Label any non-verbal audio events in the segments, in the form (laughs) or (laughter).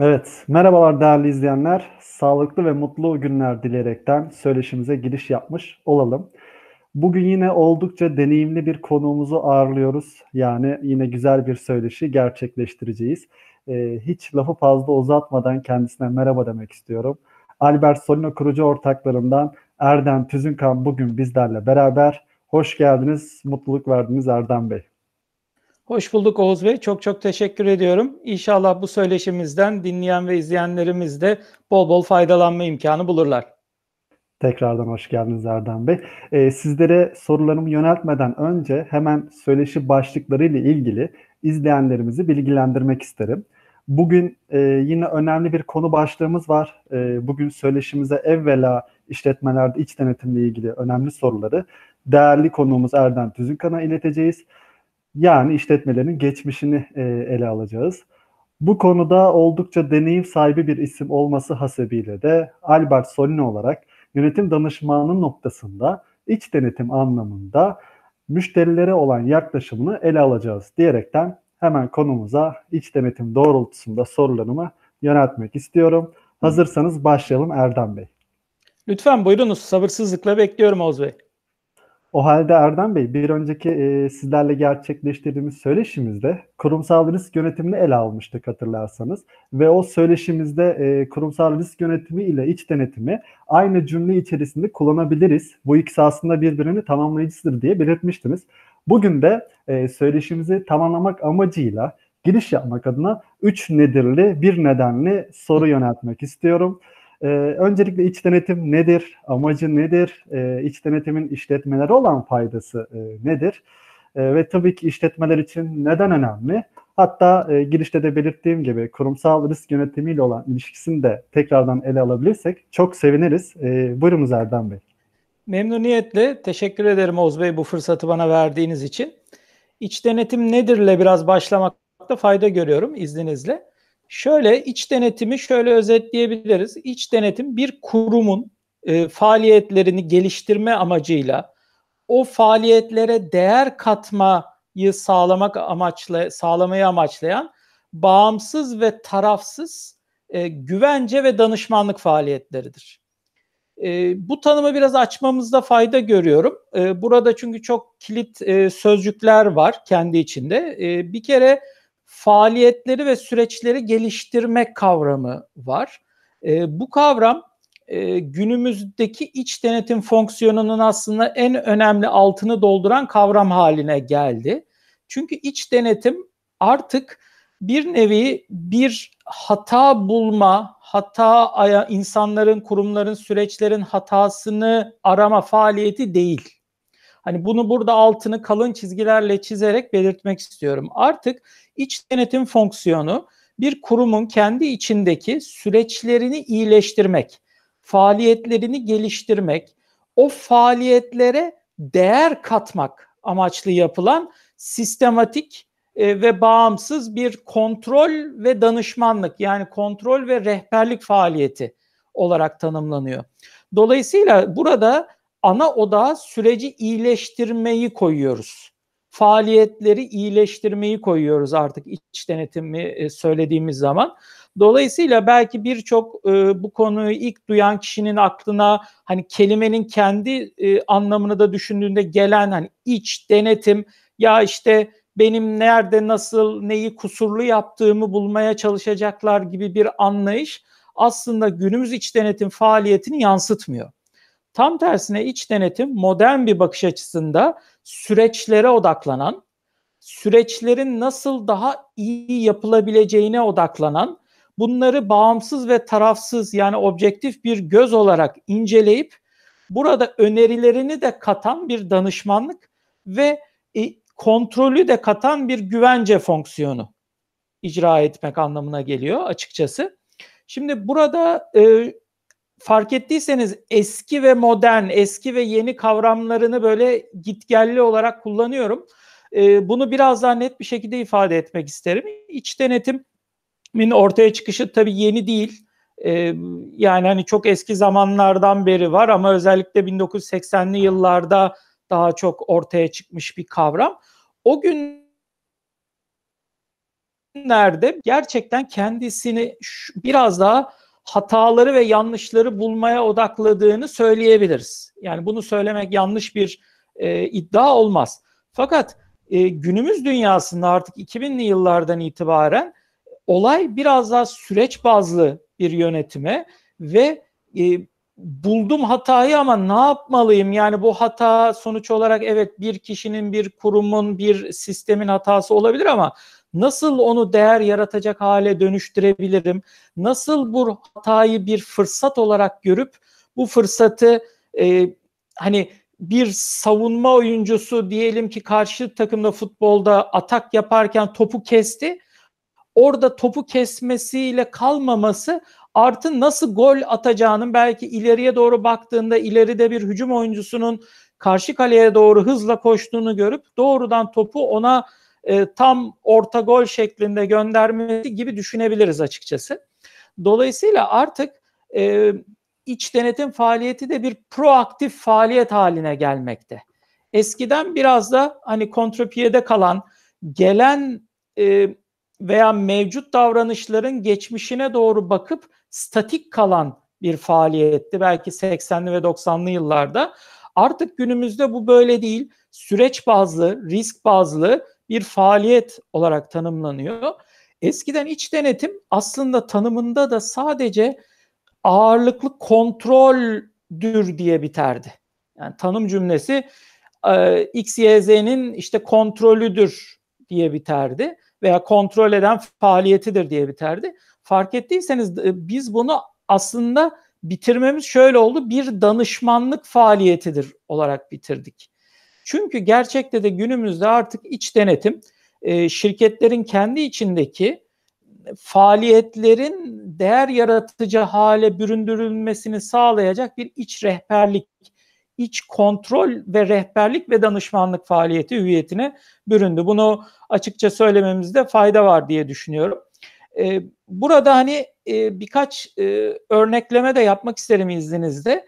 Evet, merhabalar değerli izleyenler. Sağlıklı ve mutlu günler dileyerekten söyleşimize giriş yapmış olalım. Bugün yine oldukça deneyimli bir konuğumuzu ağırlıyoruz. Yani yine güzel bir söyleşi gerçekleştireceğiz. Ee, hiç lafı fazla uzatmadan kendisine merhaba demek istiyorum. Albert Solino kurucu ortaklarından Erdem Tüzünkan bugün bizlerle beraber. Hoş geldiniz, mutluluk verdiniz Erdem Bey. Hoş bulduk Oğuz Bey. Çok çok teşekkür ediyorum. İnşallah bu söyleşimizden dinleyen ve izleyenlerimiz de bol bol faydalanma imkanı bulurlar. Tekrardan hoş geldiniz Erdem Bey. Ee, sizlere sorularımı yöneltmeden önce hemen söyleşi başlıkları ile ilgili izleyenlerimizi bilgilendirmek isterim. Bugün e, yine önemli bir konu başlığımız var. E, bugün söyleşimize evvela işletmelerde iç denetimle ilgili önemli soruları değerli konuğumuz Erdem Tüzünkan'a ileteceğiz. Yani işletmelerin geçmişini e, ele alacağız. Bu konuda oldukça deneyim sahibi bir isim olması hasebiyle de Albert Solino olarak yönetim danışmanının noktasında iç denetim anlamında müşterilere olan yaklaşımını ele alacağız diyerekten hemen konumuza iç denetim doğrultusunda sorularımı yöneltmek istiyorum. Hazırsanız başlayalım Erdem Bey. Lütfen buyurunuz. Sabırsızlıkla bekliyorum Oğuz Bey. O halde Erdem Bey bir önceki e, sizlerle gerçekleştirdiğimiz söyleşimizde kurumsal risk yönetimini ele almıştık hatırlarsanız. Ve o söyleşimizde e, kurumsal risk yönetimi ile iç denetimi aynı cümle içerisinde kullanabiliriz. Bu ikisi aslında birbirini tamamlayıcısıdır diye belirtmiştiniz. Bugün de e, söyleşimizi tamamlamak amacıyla giriş yapmak adına üç nedirli bir nedenli soru yöneltmek istiyorum. Ee, öncelikle iç denetim nedir? Amacı nedir? Ee, iç denetimin işletmelere olan faydası e, nedir? E, ve tabii ki işletmeler için neden önemli? Hatta e, girişte de belirttiğim gibi kurumsal risk yönetimiyle olan ilişkisini de tekrardan ele alabilirsek çok seviniriz. E, buyurunuz Erdem Bey. Memnuniyetle teşekkür ederim Oğuz Bey bu fırsatı bana verdiğiniz için. İç denetim nedirle biraz başlamakta fayda görüyorum izninizle. Şöyle iç denetimi şöyle özetleyebiliriz. İç denetim bir kurumun e, faaliyetlerini geliştirme amacıyla o faaliyetlere değer katmayı sağlamak amaçla sağlamayı amaçlayan bağımsız ve tarafsız e, güvence ve danışmanlık faaliyetleridir. E, bu tanımı biraz açmamızda fayda görüyorum. E, burada çünkü çok kilit e, sözcükler var kendi içinde. E, bir kere faaliyetleri ve süreçleri geliştirmek kavramı var. E, bu kavram e, günümüzdeki iç denetim fonksiyonunun aslında en önemli altını dolduran kavram haline geldi. Çünkü iç denetim artık bir nevi bir hata bulma, hata insanların, kurumların, süreçlerin hatasını arama faaliyeti değil. Hani bunu burada altını kalın çizgilerle çizerek belirtmek istiyorum. Artık iç denetim fonksiyonu bir kurumun kendi içindeki süreçlerini iyileştirmek, faaliyetlerini geliştirmek, o faaliyetlere değer katmak amaçlı yapılan sistematik e, ve bağımsız bir kontrol ve danışmanlık yani kontrol ve rehberlik faaliyeti olarak tanımlanıyor. Dolayısıyla burada ana odağa süreci iyileştirmeyi koyuyoruz. Faaliyetleri iyileştirmeyi koyuyoruz artık iç denetimi e, söylediğimiz zaman. Dolayısıyla belki birçok e, bu konuyu ilk duyan kişinin aklına hani kelimenin kendi e, anlamını da düşündüğünde gelen hani iç denetim ya işte benim nerede nasıl neyi kusurlu yaptığımı bulmaya çalışacaklar gibi bir anlayış aslında günümüz iç denetim faaliyetini yansıtmıyor. Tam tersine iç denetim modern bir bakış açısında süreçlere odaklanan, süreçlerin nasıl daha iyi yapılabileceğine odaklanan, bunları bağımsız ve tarafsız yani objektif bir göz olarak inceleyip burada önerilerini de katan bir danışmanlık ve e, kontrolü de katan bir güvence fonksiyonu icra etmek anlamına geliyor açıkçası. Şimdi burada e, fark ettiyseniz eski ve modern, eski ve yeni kavramlarını böyle gitgelli olarak kullanıyorum. E, bunu biraz daha net bir şekilde ifade etmek isterim. İç denetimin ortaya çıkışı tabii yeni değil. E, yani hani çok eski zamanlardan beri var ama özellikle 1980'li yıllarda daha çok ortaya çıkmış bir kavram. O gün bugünlerde gerçekten kendisini biraz daha hataları ve yanlışları bulmaya odakladığını söyleyebiliriz. Yani bunu söylemek yanlış bir e, iddia olmaz. Fakat e, günümüz dünyasında artık 2000'li yıllardan itibaren olay biraz daha süreç bazlı bir yönetime ve e, buldum hatayı ama ne yapmalıyım? Yani bu hata sonuç olarak evet bir kişinin, bir kurumun, bir sistemin hatası olabilir ama nasıl onu değer yaratacak hale dönüştürebilirim? Nasıl bu hatayı bir fırsat olarak görüp bu fırsatı e, hani bir savunma oyuncusu diyelim ki karşı takımda futbolda atak yaparken topu kesti. Orada topu kesmesiyle kalmaması artı nasıl gol atacağının belki ileriye doğru baktığında ileride bir hücum oyuncusunun karşı kaleye doğru hızla koştuğunu görüp doğrudan topu ona e, tam orta gol şeklinde göndermesi gibi düşünebiliriz açıkçası. Dolayısıyla artık e, iç denetim faaliyeti de bir proaktif faaliyet haline gelmekte. Eskiden biraz da hani kontrapiyede kalan, gelen e, veya mevcut davranışların geçmişine doğru bakıp statik kalan bir faaliyetti belki 80'li ve 90'lı yıllarda. Artık günümüzde bu böyle değil. Süreç bazlı, risk bazlı bir faaliyet olarak tanımlanıyor. Eskiden iç denetim aslında tanımında da sadece ağırlıklı kontroldür diye biterdi. Yani tanım cümlesi e, X, Y, Z'nin işte kontrolüdür diye biterdi veya kontrol eden faaliyetidir diye biterdi. Fark ettiyseniz e, biz bunu aslında bitirmemiz şöyle oldu. Bir danışmanlık faaliyetidir olarak bitirdik. Çünkü gerçekte de günümüzde artık iç denetim e, şirketlerin kendi içindeki faaliyetlerin değer yaratıcı hale büründürülmesini sağlayacak bir iç rehberlik, iç kontrol ve rehberlik ve danışmanlık faaliyeti hüviyetine büründü. Bunu açıkça söylememizde fayda var diye düşünüyorum. Ee, burada hani e, birkaç e, örnekleme de yapmak isterim izninizle.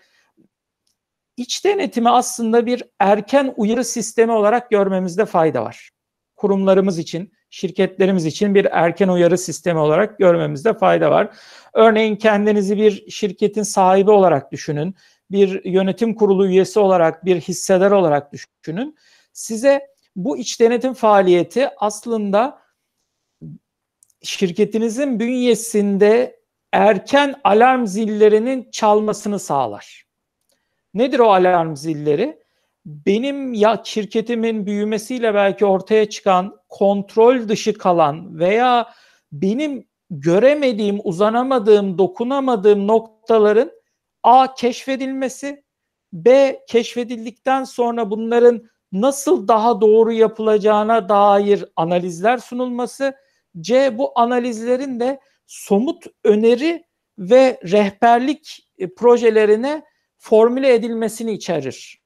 İç denetimi aslında bir erken uyarı sistemi olarak görmemizde fayda var. Kurumlarımız için, şirketlerimiz için bir erken uyarı sistemi olarak görmemizde fayda var. Örneğin kendinizi bir şirketin sahibi olarak düşünün. Bir yönetim kurulu üyesi olarak, bir hissedar olarak düşünün. Size bu iç denetim faaliyeti aslında şirketinizin bünyesinde erken alarm zillerinin çalmasını sağlar. Nedir o alarm zilleri? benim ya şirketimin büyümesiyle belki ortaya çıkan kontrol dışı kalan veya benim göremediğim, uzanamadığım, dokunamadığım noktaların A keşfedilmesi, B keşfedildikten sonra bunların nasıl daha doğru yapılacağına dair analizler sunulması, C bu analizlerin de somut öneri ve rehberlik e, projelerine formüle edilmesini içerir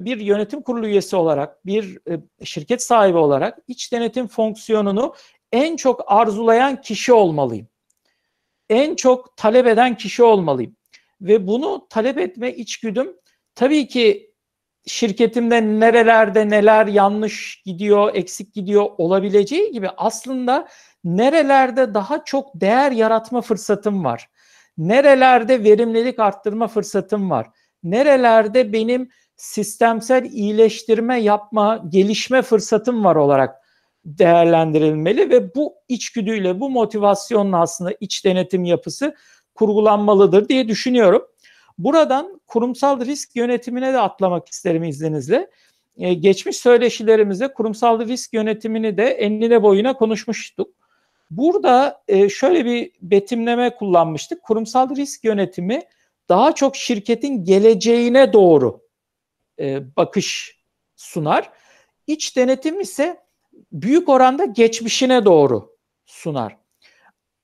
bir yönetim kurulu üyesi olarak, bir e, şirket sahibi olarak iç denetim fonksiyonunu en çok arzulayan kişi olmalıyım. En çok talep eden kişi olmalıyım. Ve bunu talep etme içgüdüm tabii ki şirketimde nerelerde neler yanlış gidiyor, eksik gidiyor olabileceği gibi aslında nerelerde daha çok değer yaratma fırsatım var. Nerelerde verimlilik arttırma fırsatım var. Nerelerde benim sistemsel iyileştirme yapma, gelişme fırsatım var olarak değerlendirilmeli ve bu içgüdüyle, bu motivasyonla aslında iç denetim yapısı kurgulanmalıdır diye düşünüyorum. Buradan kurumsal risk yönetimine de atlamak isterim izninizle. Ee, geçmiş söyleşilerimizde kurumsal risk yönetimini de enine boyuna konuşmuştuk. Burada e, şöyle bir betimleme kullanmıştık. Kurumsal risk yönetimi daha çok şirketin geleceğine doğru e, bakış sunar. İç denetim ise büyük oranda geçmişine doğru sunar.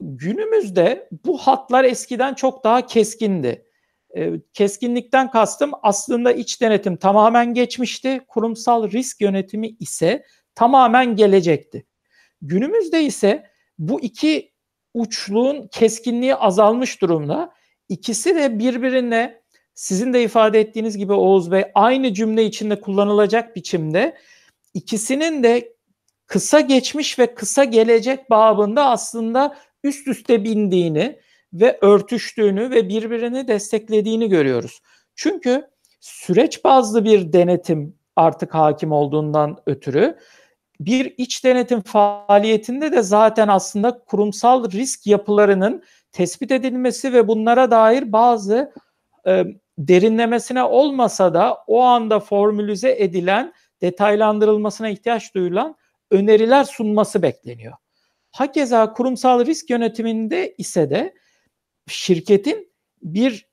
Günümüzde bu hatlar eskiden çok daha keskindi. E, keskinlikten kastım aslında iç denetim tamamen geçmişti. Kurumsal risk yönetimi ise tamamen gelecekti. Günümüzde ise bu iki uçluğun keskinliği azalmış durumda. İkisi de birbirine sizin de ifade ettiğiniz gibi Oğuz Bey aynı cümle içinde kullanılacak biçimde ikisinin de kısa geçmiş ve kısa gelecek babında aslında üst üste bindiğini ve örtüştüğünü ve birbirini desteklediğini görüyoruz. Çünkü süreç bazlı bir denetim artık hakim olduğundan ötürü bir iç denetim faaliyetinde de zaten aslında kurumsal risk yapılarının tespit edilmesi ve bunlara dair bazı e, derinlemesine olmasa da o anda formülize edilen, detaylandırılmasına ihtiyaç duyulan öneriler sunması bekleniyor. Hakeza kurumsal risk yönetiminde ise de şirketin bir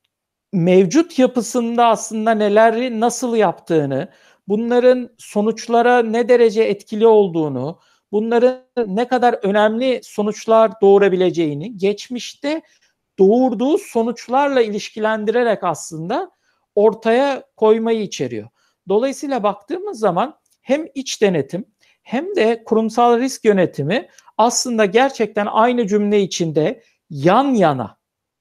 mevcut yapısında aslında neleri nasıl yaptığını, bunların sonuçlara ne derece etkili olduğunu, bunların ne kadar önemli sonuçlar doğurabileceğini geçmişte doğurduğu sonuçlarla ilişkilendirerek aslında ortaya koymayı içeriyor. Dolayısıyla baktığımız zaman hem iç denetim hem de kurumsal risk yönetimi aslında gerçekten aynı cümle içinde yan yana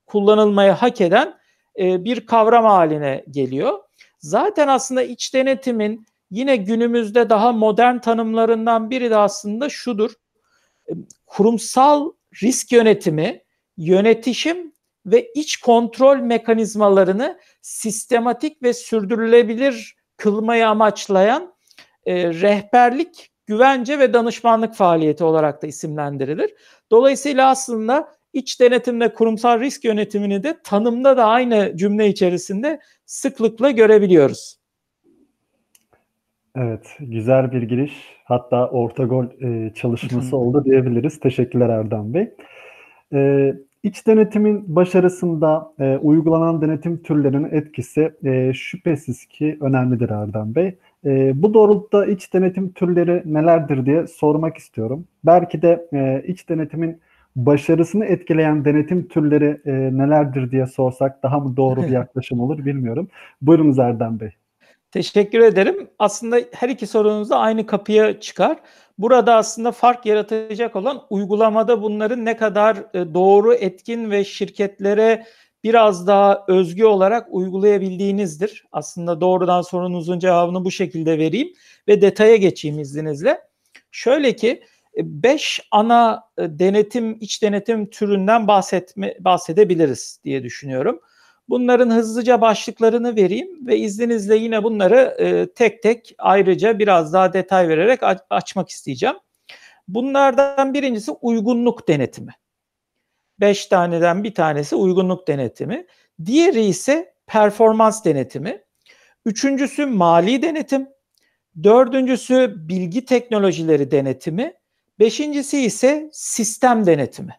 kullanılmayı hak eden e, bir kavram haline geliyor. Zaten aslında iç denetimin yine günümüzde daha modern tanımlarından biri de aslında şudur. Kurumsal risk yönetimi, yönetişim ve iç kontrol mekanizmalarını sistematik ve sürdürülebilir kılmayı amaçlayan e, rehberlik, güvence ve danışmanlık faaliyeti olarak da isimlendirilir. Dolayısıyla aslında iç denetimle kurumsal risk yönetimini de tanımda da aynı cümle içerisinde sıklıkla görebiliyoruz. Evet, güzel bir giriş. Hatta orta gol e, çalışması oldu diyebiliriz. Teşekkürler Erdem Bey. E, iç denetimin başarısında e, uygulanan denetim türlerinin etkisi e, şüphesiz ki önemlidir Erdem Bey. E, bu doğrultuda iç denetim türleri nelerdir diye sormak istiyorum. Belki de e, iç denetimin başarısını etkileyen denetim türleri e, nelerdir diye sorsak daha mı doğru bir (laughs) yaklaşım olur bilmiyorum. Buyurunuz Erdem Bey. Teşekkür ederim. Aslında her iki sorunuz da aynı kapıya çıkar. Burada aslında fark yaratacak olan uygulamada bunların ne kadar e, doğru, etkin ve şirketlere biraz daha özgü olarak uygulayabildiğinizdir. Aslında doğrudan sorunuzun cevabını bu şekilde vereyim ve detaya geçeyim izninizle. Şöyle ki 5 ana e, denetim, iç denetim türünden bahsetme, bahsedebiliriz diye düşünüyorum. Bunların hızlıca başlıklarını vereyim ve izninizle yine bunları e, tek tek ayrıca biraz daha detay vererek açmak isteyeceğim. Bunlardan birincisi uygunluk denetimi. Beş taneden bir tanesi uygunluk denetimi. Diğeri ise performans denetimi. Üçüncüsü mali denetim. Dördüncüsü bilgi teknolojileri denetimi. Beşincisi ise sistem denetimi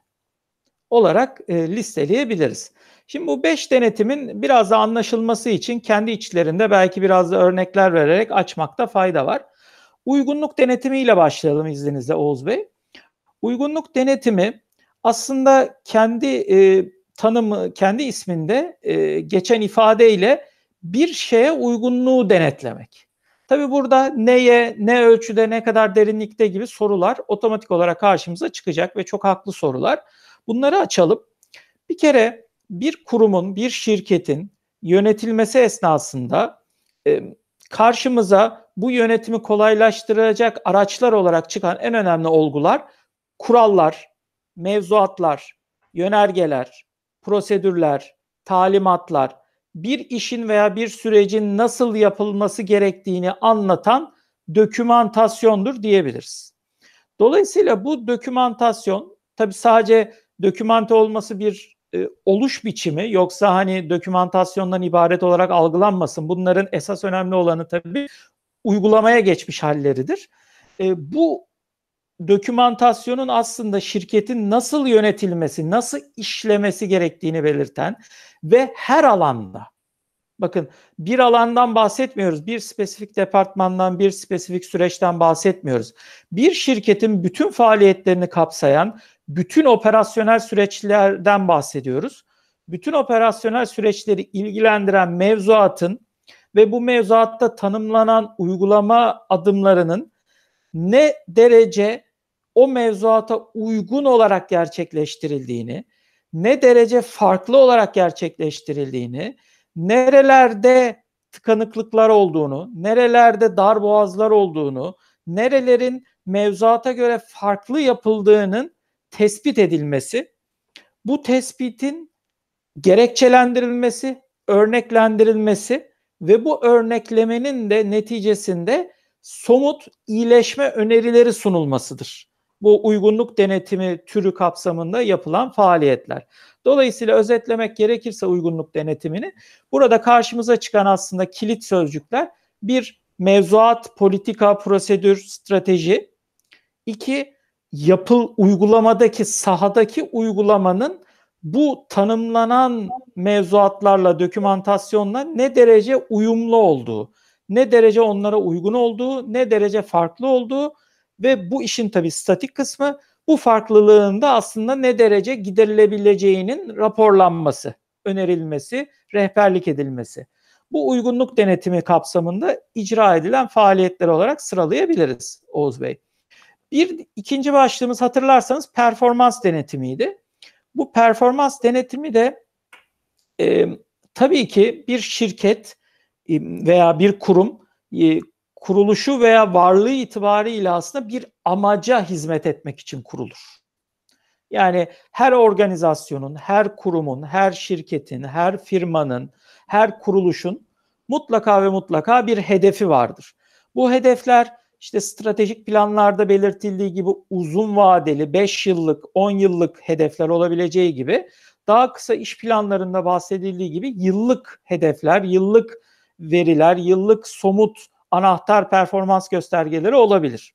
olarak e, listeleyebiliriz. Şimdi bu beş denetimin biraz da anlaşılması için kendi içlerinde belki biraz da örnekler vererek açmakta fayda var. Uygunluk denetimiyle başlayalım izninizle Oğuz Bey. Uygunluk denetimi aslında kendi e, tanımı, kendi isminde e, geçen ifadeyle bir şeye uygunluğu denetlemek. Tabi burada neye, ne ölçüde, ne kadar derinlikte gibi sorular otomatik olarak karşımıza çıkacak ve çok haklı sorular. Bunları açalım. Bir kere bir kurumun, bir şirketin yönetilmesi esnasında e, karşımıza bu yönetimi kolaylaştıracak araçlar olarak çıkan en önemli olgular kurallar, mevzuatlar, yönergeler, prosedürler, talimatlar, bir işin veya bir sürecin nasıl yapılması gerektiğini anlatan dokümantasyondur diyebiliriz. Dolayısıyla bu dokümantasyon tabi sadece dokümante olması bir e, oluş biçimi yoksa hani dokümantasyondan ibaret olarak algılanmasın. Bunların esas önemli olanı tabii uygulamaya geçmiş halleridir. E, bu dokümantasyonun aslında şirketin nasıl yönetilmesi, nasıl işlemesi gerektiğini belirten ve her alanda bakın bir alandan bahsetmiyoruz. Bir spesifik departmandan, bir spesifik süreçten bahsetmiyoruz. Bir şirketin bütün faaliyetlerini kapsayan bütün operasyonel süreçlerden bahsediyoruz. Bütün operasyonel süreçleri ilgilendiren mevzuatın ve bu mevzuatta tanımlanan uygulama adımlarının ne derece o mevzuata uygun olarak gerçekleştirildiğini, ne derece farklı olarak gerçekleştirildiğini, nerelerde tıkanıklıklar olduğunu, nerelerde dar boğazlar olduğunu, nerelerin mevzuata göre farklı yapıldığının tespit edilmesi, bu tespitin gerekçelendirilmesi, örneklendirilmesi ve bu örneklemenin de neticesinde somut iyileşme önerileri sunulmasıdır. Bu uygunluk denetimi türü kapsamında yapılan faaliyetler. Dolayısıyla özetlemek gerekirse uygunluk denetimini burada karşımıza çıkan aslında kilit sözcükler bir mevzuat, politika, prosedür, strateji. iki yapıl uygulamadaki sahadaki uygulamanın bu tanımlanan mevzuatlarla, dokümantasyonla ne derece uyumlu olduğu, ne derece onlara uygun olduğu, ne derece farklı olduğu ve bu işin tabii statik kısmı bu farklılığın da aslında ne derece giderilebileceğinin raporlanması, önerilmesi, rehberlik edilmesi. Bu uygunluk denetimi kapsamında icra edilen faaliyetler olarak sıralayabiliriz Oğuz Bey. Bir ikinci başlığımız hatırlarsanız performans denetimiydi. Bu performans denetimi de e, tabii ki bir şirket veya bir kurum kuruluşu veya varlığı itibariyle aslında bir amaca hizmet etmek için kurulur. Yani her organizasyonun, her kurumun, her şirketin, her firmanın, her kuruluşun mutlaka ve mutlaka bir hedefi vardır. Bu hedefler işte stratejik planlarda belirtildiği gibi uzun vadeli 5 yıllık, 10 yıllık hedefler olabileceği gibi daha kısa iş planlarında bahsedildiği gibi yıllık hedefler, yıllık veriler, yıllık somut anahtar performans göstergeleri olabilir.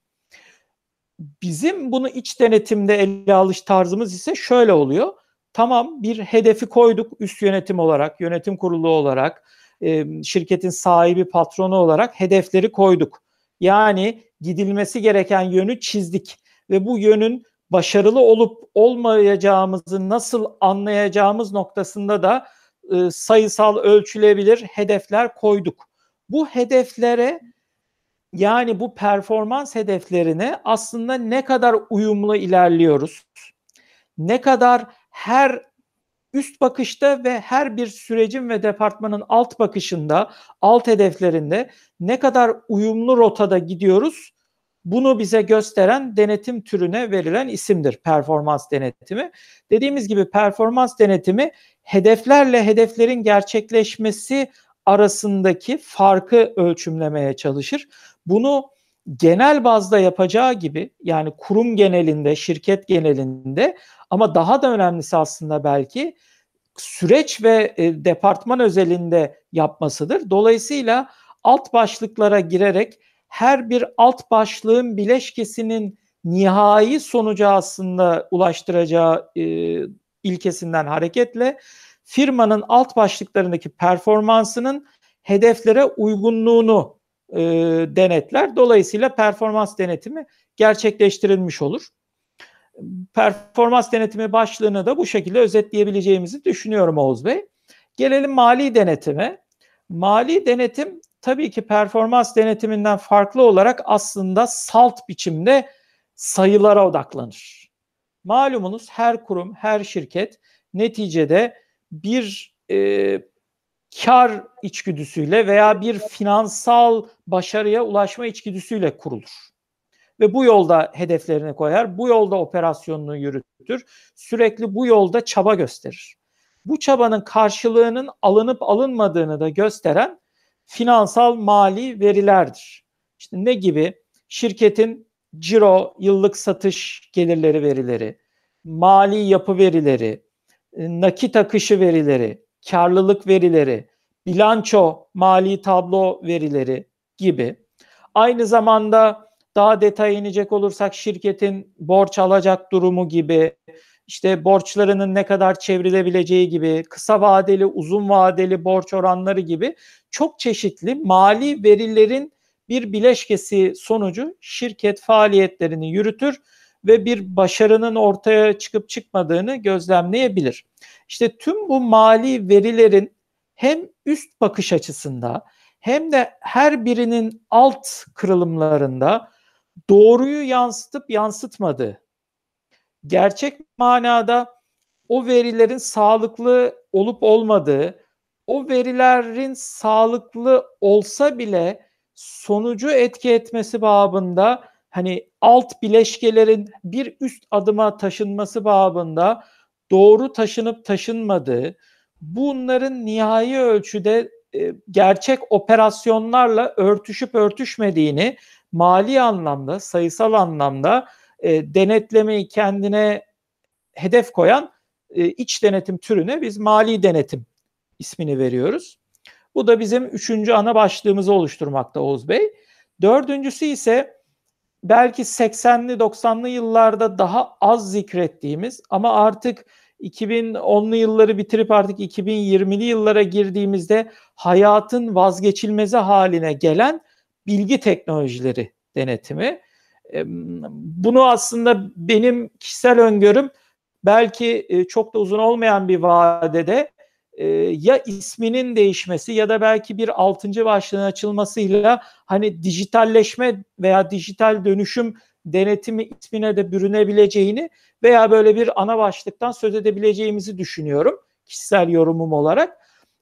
Bizim bunu iç denetimde ele alış tarzımız ise şöyle oluyor. Tamam bir hedefi koyduk üst yönetim olarak, yönetim kurulu olarak, şirketin sahibi, patronu olarak hedefleri koyduk. Yani gidilmesi gereken yönü çizdik ve bu yönün başarılı olup olmayacağımızı nasıl anlayacağımız noktasında da e, sayısal ölçülebilir hedefler koyduk. Bu hedeflere yani bu performans hedeflerine aslında ne kadar uyumlu ilerliyoruz? Ne kadar her üst bakışta ve her bir sürecin ve departmanın alt bakışında, alt hedeflerinde ne kadar uyumlu rotada gidiyoruz? Bunu bize gösteren denetim türüne verilen isimdir performans denetimi. Dediğimiz gibi performans denetimi hedeflerle hedeflerin gerçekleşmesi arasındaki farkı ölçümlemeye çalışır. Bunu genel bazda yapacağı gibi yani kurum genelinde, şirket genelinde ama daha da önemlisi aslında belki süreç ve e, departman özelinde yapmasıdır. Dolayısıyla alt başlıklara girerek her bir alt başlığın bileşkesinin nihai sonucu aslında ulaştıracağı e, ilkesinden hareketle firmanın alt başlıklarındaki performansının hedeflere uygunluğunu e, denetler. Dolayısıyla performans denetimi gerçekleştirilmiş olur. Performans denetimi başlığını da bu şekilde özetleyebileceğimizi düşünüyorum Oğuz Bey. Gelelim mali denetime. Mali denetim tabii ki performans denetiminden farklı olarak aslında salt biçimde sayılara odaklanır. Malumunuz her kurum, her şirket neticede bir e, kar içgüdüsüyle veya bir finansal başarıya ulaşma içgüdüsüyle kurulur. Ve bu yolda hedeflerini koyar, bu yolda operasyonunu yürütür, sürekli bu yolda çaba gösterir. Bu çabanın karşılığının alınıp alınmadığını da gösteren finansal mali verilerdir. İşte ne gibi? Şirketin ciro, yıllık satış gelirleri verileri, mali yapı verileri, nakit akışı verileri, karlılık verileri, bilanço, mali tablo verileri gibi. Aynı zamanda daha detaya inecek olursak şirketin borç alacak durumu gibi, işte borçlarının ne kadar çevrilebileceği gibi, kısa vadeli, uzun vadeli borç oranları gibi çok çeşitli mali verilerin bir bileşkesi sonucu şirket faaliyetlerini yürütür ve bir başarının ortaya çıkıp çıkmadığını gözlemleyebilir. İşte tüm bu mali verilerin hem üst bakış açısında hem de her birinin alt kırılımlarında doğruyu yansıtıp yansıtmadığı, gerçek manada o verilerin sağlıklı olup olmadığı, o verilerin sağlıklı olsa bile sonucu etki etmesi babında hani alt bileşkelerin bir üst adıma taşınması babında doğru taşınıp taşınmadığı, bunların nihai ölçüde e, gerçek operasyonlarla örtüşüp örtüşmediğini mali anlamda, sayısal anlamda e, denetlemeyi kendine hedef koyan e, iç denetim türüne biz mali denetim ismini veriyoruz. Bu da bizim üçüncü ana başlığımızı oluşturmakta Oğuz Bey. Dördüncüsü ise belki 80'li 90'lı yıllarda daha az zikrettiğimiz ama artık 2010'lu yılları bitirip artık 2020'li yıllara girdiğimizde hayatın vazgeçilmezi haline gelen bilgi teknolojileri denetimi. Bunu aslında benim kişisel öngörüm belki çok da uzun olmayan bir vadede ya isminin değişmesi ya da belki bir altıncı başlığın açılmasıyla hani dijitalleşme veya dijital dönüşüm denetimi ismine de bürünebileceğini veya böyle bir ana başlıktan söz edebileceğimizi düşünüyorum kişisel yorumum olarak.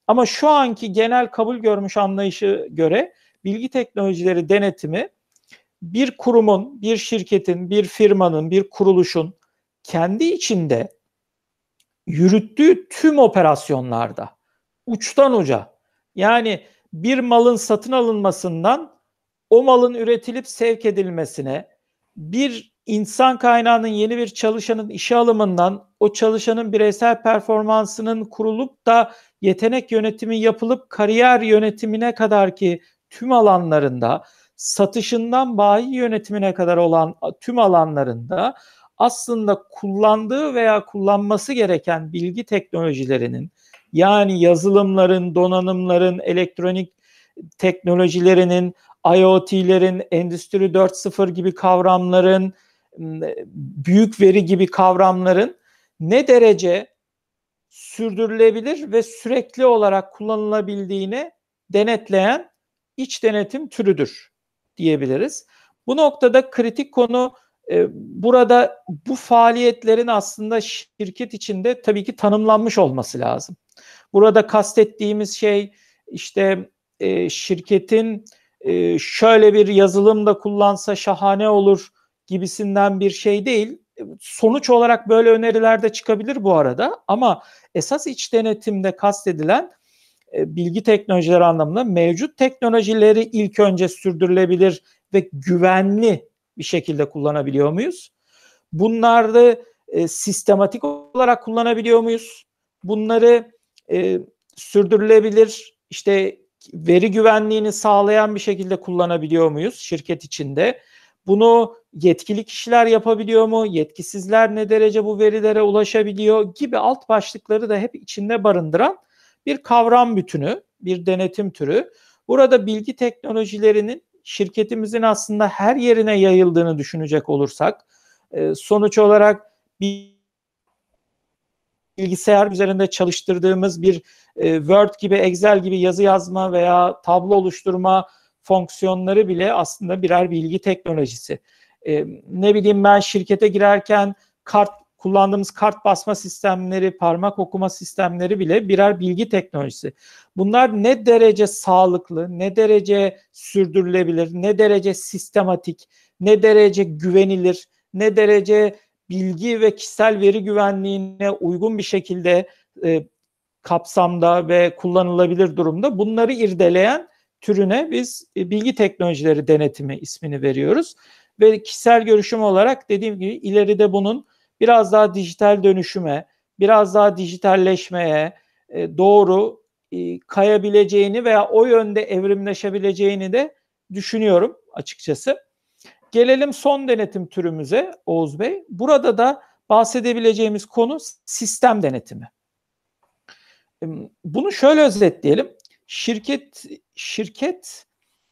Ama şu anki genel kabul görmüş anlayışı göre bilgi teknolojileri denetimi bir kurumun, bir şirketin, bir firmanın, bir kuruluşun kendi içinde yürüttüğü tüm operasyonlarda uçtan uca yani bir malın satın alınmasından o malın üretilip sevk edilmesine bir insan kaynağının yeni bir çalışanın işe alımından o çalışanın bireysel performansının kurulup da yetenek yönetimi yapılıp kariyer yönetimine kadar ki tüm alanlarında satışından bayi yönetimine kadar olan tüm alanlarında aslında kullandığı veya kullanması gereken bilgi teknolojilerinin yani yazılımların, donanımların, elektronik teknolojilerinin, IoT'lerin, Endüstri 4.0 gibi kavramların, büyük veri gibi kavramların ne derece sürdürülebilir ve sürekli olarak kullanılabildiğini denetleyen iç denetim türüdür diyebiliriz. Bu noktada kritik konu burada bu faaliyetlerin aslında şirket içinde tabii ki tanımlanmış olması lazım. Burada kastettiğimiz şey işte e, şirketin e, şöyle bir yazılım da kullansa şahane olur gibisinden bir şey değil. Sonuç olarak böyle öneriler de çıkabilir bu arada ama esas iç denetimde kastedilen e, bilgi teknolojileri anlamında mevcut teknolojileri ilk önce sürdürülebilir ve güvenli bir şekilde kullanabiliyor muyuz? Bunları e, sistematik olarak kullanabiliyor muyuz? Bunları e, sürdürülebilir işte veri güvenliğini sağlayan bir şekilde kullanabiliyor muyuz şirket içinde? Bunu yetkili kişiler yapabiliyor mu? Yetkisizler ne derece bu verilere ulaşabiliyor gibi alt başlıkları da hep içinde barındıran bir kavram bütünü, bir denetim türü. Burada bilgi teknolojilerinin şirketimizin aslında her yerine yayıldığını düşünecek olursak e, sonuç olarak bir bilgisayar üzerinde çalıştırdığımız bir e, Word gibi, Excel gibi yazı yazma veya tablo oluşturma fonksiyonları bile aslında birer bilgi teknolojisi. E, ne bileyim ben şirkete girerken kart kullandığımız kart basma sistemleri, parmak okuma sistemleri bile birer bilgi teknolojisi. Bunlar ne derece sağlıklı, ne derece sürdürülebilir, ne derece sistematik, ne derece güvenilir, ne derece bilgi ve kişisel veri güvenliğine uygun bir şekilde e, kapsamda ve kullanılabilir durumda bunları irdeleyen türüne biz e, bilgi teknolojileri denetimi ismini veriyoruz. Ve kişisel görüşüm olarak dediğim gibi ileride bunun biraz daha dijital dönüşüme, biraz daha dijitalleşmeye e, doğru e, kayabileceğini veya o yönde evrimleşebileceğini de düşünüyorum açıkçası. Gelelim son denetim türümüze Oğuz Bey. Burada da bahsedebileceğimiz konu sistem denetimi. Bunu şöyle özetleyelim. Şirket şirket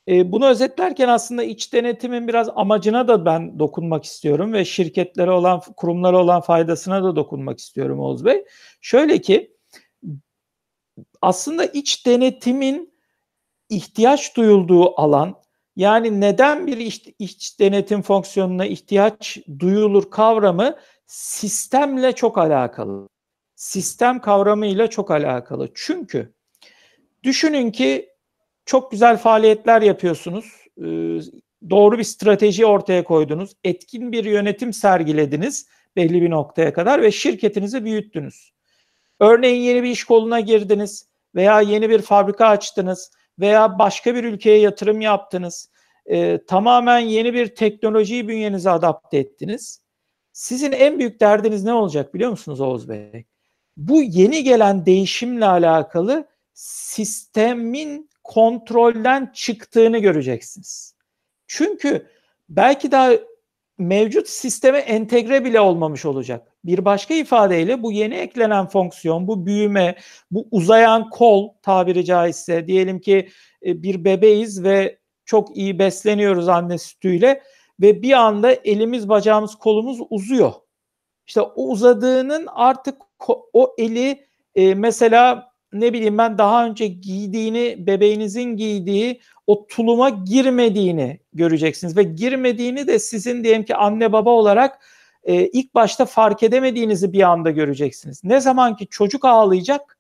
e, bunu özetlerken aslında iç denetimin biraz amacına da ben dokunmak istiyorum ve şirketlere olan, kurumlara olan faydasına da dokunmak istiyorum Oğuz Bey. Şöyle ki aslında iç denetimin ihtiyaç duyulduğu alan yani neden bir iç, iç denetim fonksiyonuna ihtiyaç duyulur kavramı sistemle çok alakalı. Sistem kavramıyla çok alakalı. Çünkü düşünün ki çok güzel faaliyetler yapıyorsunuz. Ee, doğru bir strateji ortaya koydunuz. Etkin bir yönetim sergilediniz belli bir noktaya kadar ve şirketinizi büyüttünüz. Örneğin yeni bir iş koluna girdiniz veya yeni bir fabrika açtınız veya başka bir ülkeye yatırım yaptınız. E, tamamen yeni bir teknolojiyi bünyenize adapte ettiniz. Sizin en büyük derdiniz ne olacak biliyor musunuz Oğuz Bey? Bu yeni gelen değişimle alakalı sistemin kontrolden çıktığını göreceksiniz. Çünkü belki daha mevcut sisteme entegre bile olmamış olacak. Bir başka ifadeyle bu yeni eklenen fonksiyon, bu büyüme, bu uzayan kol tabiri caizse diyelim ki e, bir bebeğiz ve çok iyi besleniyoruz anne sütüyle ve bir anda elimiz, bacağımız, kolumuz uzuyor. İşte o uzadığının artık o eli e, mesela ne bileyim ben daha önce giydiğini, bebeğinizin giydiği o tuluma girmediğini göreceksiniz ve girmediğini de sizin diyelim ki anne baba olarak e, ilk başta fark edemediğinizi bir anda göreceksiniz. Ne zaman ki çocuk ağlayacak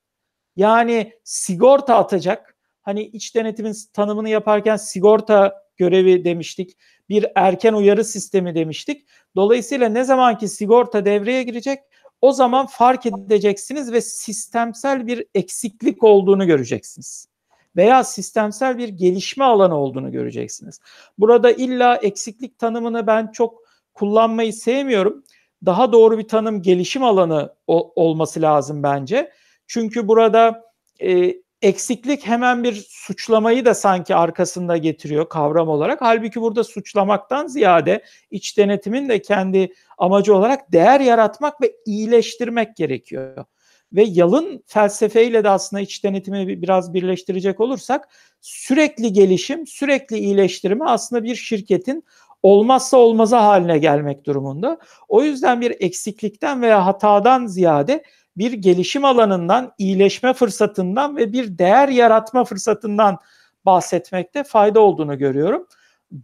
yani sigorta atacak. Hani iç denetimin tanımını yaparken sigorta görevi demiştik. Bir erken uyarı sistemi demiştik. Dolayısıyla ne zaman ki sigorta devreye girecek o zaman fark edeceksiniz ve sistemsel bir eksiklik olduğunu göreceksiniz. Veya sistemsel bir gelişme alanı olduğunu göreceksiniz. Burada illa eksiklik tanımını ben çok kullanmayı sevmiyorum. Daha doğru bir tanım gelişim alanı olması lazım bence. Çünkü burada e, eksiklik hemen bir suçlamayı da sanki arkasında getiriyor kavram olarak. Halbuki burada suçlamaktan ziyade iç denetimin de kendi amacı olarak değer yaratmak ve iyileştirmek gerekiyor. Ve yalın felsefeyle de aslında iç denetimi biraz birleştirecek olursak sürekli gelişim, sürekli iyileştirme aslında bir şirketin olmazsa olmazı haline gelmek durumunda. O yüzden bir eksiklikten veya hatadan ziyade bir gelişim alanından, iyileşme fırsatından ve bir değer yaratma fırsatından bahsetmekte fayda olduğunu görüyorum.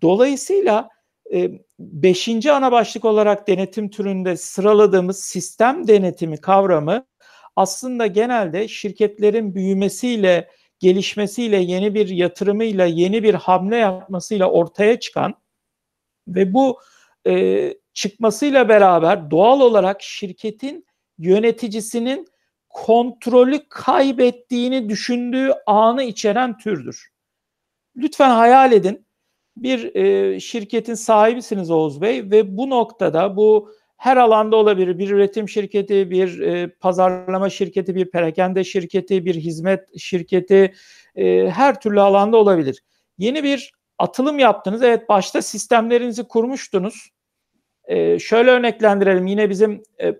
Dolayısıyla e, beşinci ana başlık olarak denetim türünde sıraladığımız sistem denetimi kavramı aslında genelde şirketlerin büyümesiyle, gelişmesiyle, yeni bir yatırımıyla, yeni bir hamle yapmasıyla ortaya çıkan ve bu e, çıkmasıyla beraber doğal olarak şirketin yöneticisinin kontrolü kaybettiğini düşündüğü anı içeren türdür. Lütfen hayal edin bir e, şirketin sahibisiniz Oğuz Bey ve bu noktada bu her alanda olabilir. Bir üretim şirketi, bir e, pazarlama şirketi, bir perakende şirketi, bir hizmet şirketi e, her türlü alanda olabilir. Yeni bir atılım yaptınız. Evet başta sistemlerinizi kurmuştunuz. E, şöyle örneklendirelim. Yine bizim e,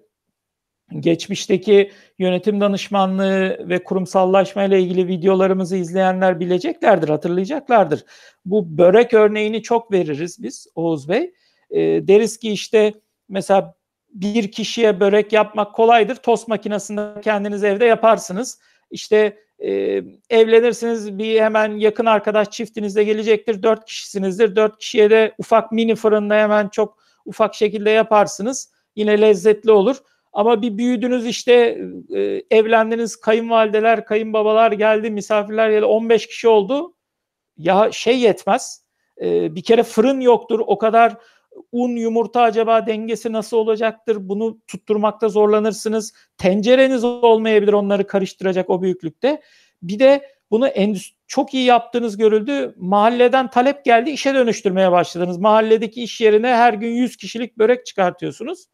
geçmişteki yönetim danışmanlığı ve kurumsallaşma ile ilgili videolarımızı izleyenler bileceklerdir, hatırlayacaklardır. Bu börek örneğini çok veririz biz Oğuz Bey. E, deriz ki işte mesela bir kişiye börek yapmak kolaydır. Tost makinesinde kendiniz evde yaparsınız. İşte e, evlenirsiniz bir hemen yakın arkadaş çiftinizde gelecektir. Dört kişisinizdir. Dört kişiye de ufak mini fırında hemen çok ufak şekilde yaparsınız. Yine lezzetli olur. Ama bir büyüdünüz işte e, evlendiniz kayınvalideler, kayınbabalar geldi, misafirler geldi 15 kişi oldu. Ya şey yetmez. E, bir kere fırın yoktur. O kadar un, yumurta acaba dengesi nasıl olacaktır? Bunu tutturmakta zorlanırsınız. Tencereniz olmayabilir onları karıştıracak o büyüklükte. Bir de bunu endüstri çok iyi yaptığınız görüldü. Mahalleden talep geldi, işe dönüştürmeye başladınız. Mahalledeki iş yerine her gün 100 kişilik börek çıkartıyorsunuz.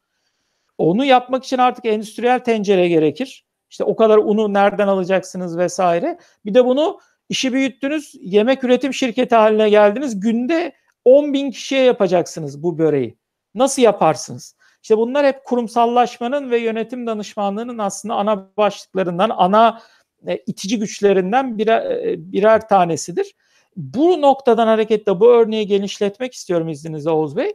Onu yapmak için artık endüstriyel tencere gerekir. İşte o kadar unu nereden alacaksınız vesaire. Bir de bunu işi büyüttünüz, yemek üretim şirketi haline geldiniz. Günde 10 bin kişiye yapacaksınız bu böreği. Nasıl yaparsınız? İşte bunlar hep kurumsallaşmanın ve yönetim danışmanlığının aslında ana başlıklarından, ana e, itici güçlerinden birer, birer tanesidir. Bu noktadan hareketle bu örneği genişletmek istiyorum izninizle Oğuz Bey.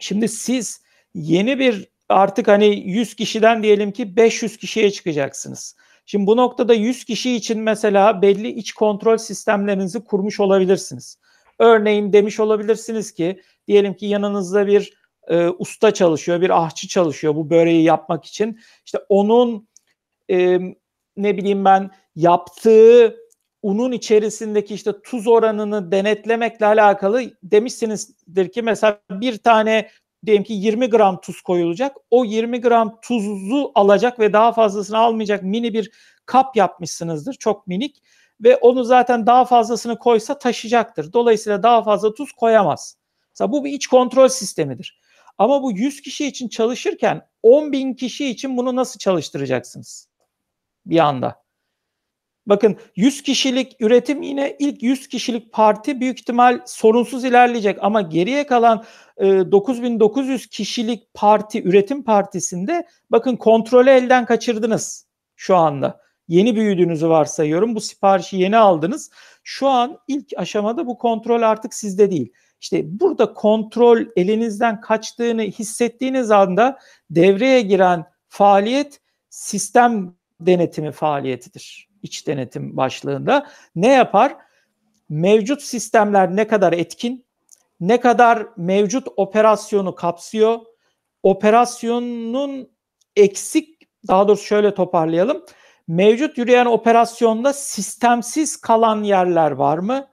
Şimdi siz yeni bir artık hani 100 kişiden diyelim ki 500 kişiye çıkacaksınız. Şimdi bu noktada 100 kişi için mesela belli iç kontrol sistemlerinizi kurmuş olabilirsiniz. Örneğin demiş olabilirsiniz ki diyelim ki yanınızda bir e, usta çalışıyor, bir ahçı çalışıyor bu böreği yapmak için. İşte onun e, ne bileyim ben yaptığı unun içerisindeki işte tuz oranını denetlemekle alakalı demişsinizdir ki mesela bir tane diyelim ki 20 gram tuz koyulacak. O 20 gram tuzu alacak ve daha fazlasını almayacak mini bir kap yapmışsınızdır. Çok minik ve onu zaten daha fazlasını koysa taşıyacaktır. Dolayısıyla daha fazla tuz koyamaz. Mesela bu bir iç kontrol sistemidir. Ama bu 100 kişi için çalışırken 10 bin kişi için bunu nasıl çalıştıracaksınız? Bir anda. Bakın 100 kişilik üretim yine ilk 100 kişilik parti büyük ihtimal sorunsuz ilerleyecek ama geriye kalan e, 9900 kişilik parti üretim partisinde bakın kontrolü elden kaçırdınız şu anda. Yeni büyüdüğünüzü varsayıyorum. Bu siparişi yeni aldınız. Şu an ilk aşamada bu kontrol artık sizde değil. İşte burada kontrol elinizden kaçtığını hissettiğiniz anda devreye giren faaliyet sistem denetimi faaliyetidir. İç denetim başlığında. Ne yapar? Mevcut sistemler ne kadar etkin, ne kadar mevcut operasyonu kapsıyor, operasyonun eksik, daha doğrusu şöyle toparlayalım. Mevcut yürüyen operasyonda sistemsiz kalan yerler var mı?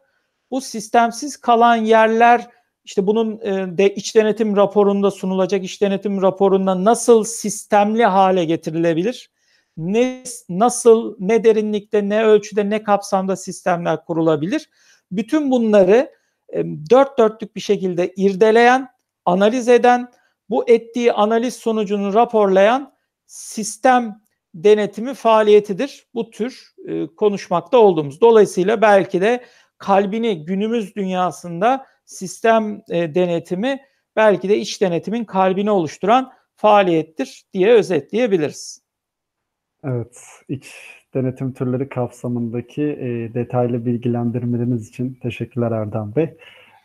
Bu sistemsiz kalan yerler işte bunun e, de iç denetim raporunda sunulacak iç denetim raporunda nasıl sistemli hale getirilebilir? Ne nasıl ne derinlikte ne ölçüde ne kapsamda sistemler kurulabilir? Bütün bunları e, dört dörtlük bir şekilde irdeleyen, analiz eden, bu ettiği analiz sonucunu raporlayan sistem denetimi faaliyetidir. Bu tür e, konuşmakta olduğumuz. Dolayısıyla belki de kalbini günümüz dünyasında sistem e, denetimi belki de iç denetimin kalbini oluşturan faaliyettir diye özetleyebiliriz. Evet, iç denetim türleri kapsamındaki e, detaylı bilgilendirmeleriniz için teşekkürler Erdem Bey.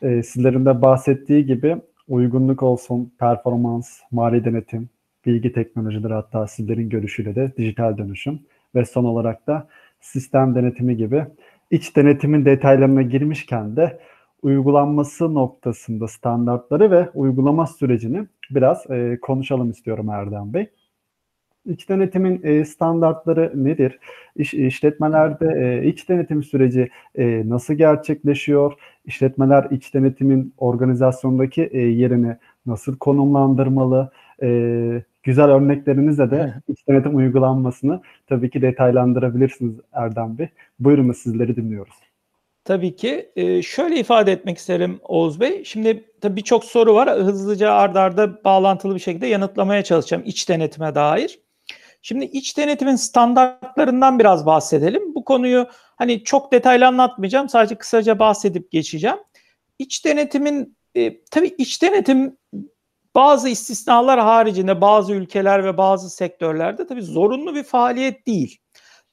E, sizlerin de bahsettiği gibi uygunluk olsun, performans, mali denetim, bilgi teknolojileri hatta sizlerin görüşüyle de dijital dönüşüm ve son olarak da sistem denetimi gibi iç denetimin detaylarına girmişken de uygulanması noktasında standartları ve uygulama sürecini biraz e, konuşalım istiyorum Erdem Bey. İç denetimin e, standartları nedir? İş, işletmelerde e, iç denetim süreci e, nasıl gerçekleşiyor? İşletmeler iç denetimin organizasyondaki e, yerini nasıl konumlandırmalı? E, güzel örneklerinizle de iç denetim uygulanmasını tabii ki detaylandırabilirsiniz Erdem Bey. Buyurunuz sizleri dinliyoruz. Tabii ki. Şöyle ifade etmek isterim Oğuz Bey. Şimdi tabii birçok soru var. Hızlıca ardarda arda bağlantılı bir şekilde yanıtlamaya çalışacağım iç denetime dair. Şimdi iç denetimin standartlarından biraz bahsedelim. Bu konuyu hani çok detaylı anlatmayacağım. Sadece kısaca bahsedip geçeceğim. İç denetimin e, tabii iç denetim bazı istisnalar haricinde bazı ülkeler ve bazı sektörlerde tabii zorunlu bir faaliyet değil.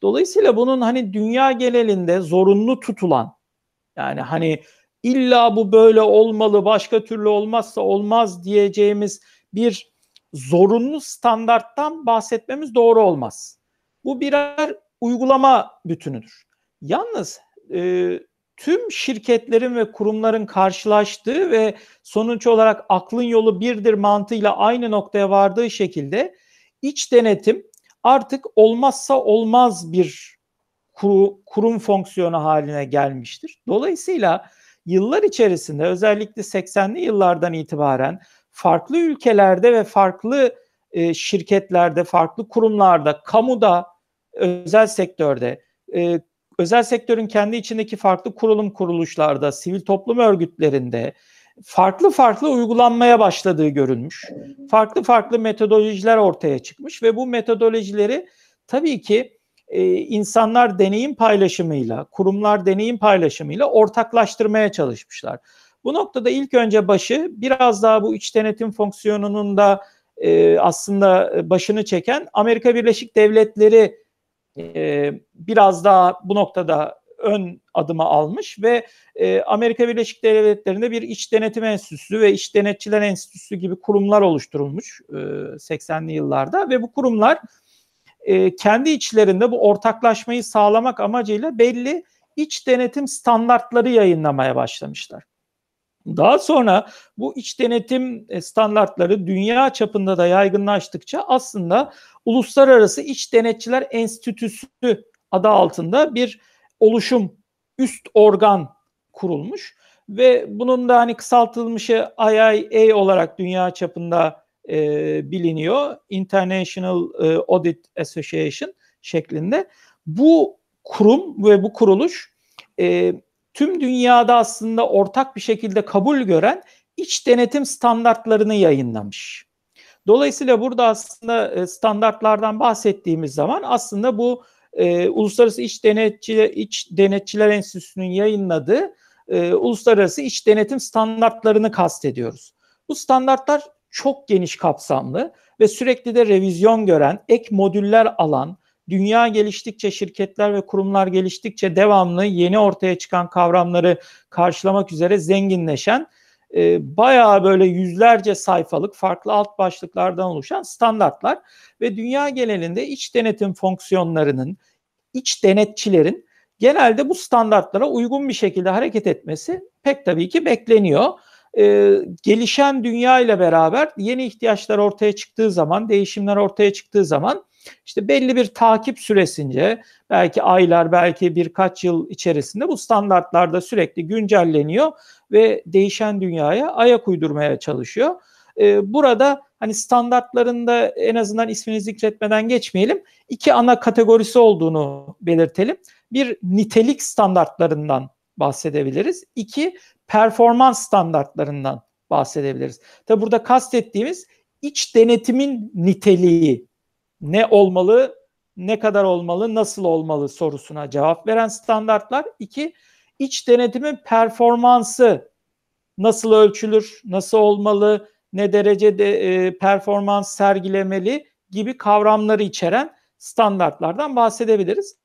Dolayısıyla bunun hani dünya genelinde zorunlu tutulan yani hani illa bu böyle olmalı başka türlü olmazsa olmaz diyeceğimiz bir zorunlu standarttan bahsetmemiz doğru olmaz. Bu birer uygulama bütünüdür. Yalnız e, tüm şirketlerin ve kurumların karşılaştığı ve sonuç olarak aklın yolu birdir mantığıyla aynı noktaya vardığı şekilde iç denetim artık olmazsa olmaz bir kuru, kurum fonksiyonu haline gelmiştir. Dolayısıyla yıllar içerisinde özellikle 80'li yıllardan itibaren farklı ülkelerde ve farklı e, şirketlerde, farklı kurumlarda, kamuda, özel sektörde, e, özel sektörün kendi içindeki farklı kurulum kuruluşlarda, sivil toplum örgütlerinde farklı farklı uygulanmaya başladığı görülmüş. Farklı farklı metodolojiler ortaya çıkmış ve bu metodolojileri tabii ki e, insanlar deneyim paylaşımıyla, kurumlar deneyim paylaşımıyla ortaklaştırmaya çalışmışlar. Bu noktada ilk önce başı biraz daha bu iç denetim fonksiyonunun da e, aslında başını çeken Amerika Birleşik Devletleri e, biraz daha bu noktada ön adımı almış ve e, Amerika Birleşik Devletleri'nde bir iç denetim enstitüsü ve iç denetçiler enstitüsü gibi kurumlar oluşturulmuş e, 80'li yıllarda ve bu kurumlar e, kendi içlerinde bu ortaklaşmayı sağlamak amacıyla belli iç denetim standartları yayınlamaya başlamışlar. Daha sonra bu iç denetim e, standartları dünya çapında da yaygınlaştıkça aslında Uluslararası İç Denetçiler Enstitüsü adı altında bir oluşum üst organ kurulmuş ve bunun da hani kısaltılmışı IIA olarak dünya çapında e, biliniyor. International e, Audit Association şeklinde. Bu kurum ve bu kuruluş e, tüm dünyada aslında ortak bir şekilde kabul gören iç denetim standartlarını yayınlamış. Dolayısıyla burada aslında e, standartlardan bahsettiğimiz zaman aslında bu e, Uluslararası İç Denetçiler, İç Denetçiler Enstitüsü'nün yayınladığı e, uluslararası iç denetim standartlarını kastediyoruz. Bu standartlar çok geniş kapsamlı ve sürekli de revizyon gören, ek modüller alan, dünya geliştikçe, şirketler ve kurumlar geliştikçe devamlı yeni ortaya çıkan kavramları karşılamak üzere zenginleşen e, bayağı böyle yüzlerce sayfalık farklı alt başlıklardan oluşan standartlar ve dünya genelinde iç denetim fonksiyonlarının, iç denetçilerin genelde bu standartlara uygun bir şekilde hareket etmesi pek tabii ki bekleniyor. Ee, gelişen dünya ile beraber yeni ihtiyaçlar ortaya çıktığı zaman, değişimler ortaya çıktığı zaman işte belli bir takip süresince belki aylar belki birkaç yıl içerisinde bu standartlar da sürekli güncelleniyor ve değişen dünyaya ayak uydurmaya çalışıyor. Ee, burada hani standartlarında en azından ismini zikretmeden geçmeyelim. İki ana kategorisi olduğunu belirtelim. Bir nitelik standartlarından bahsedebiliriz. İki performans standartlarından bahsedebiliriz. Tabi burada kastettiğimiz iç denetimin niteliği ne olmalı, ne kadar olmalı, nasıl olmalı sorusuna cevap veren standartlar. İki, iç denetimin performansı nasıl ölçülür, nasıl olmalı, ne derecede e, performans sergilemeli gibi kavramları içeren standartlardan bahsedebiliriz.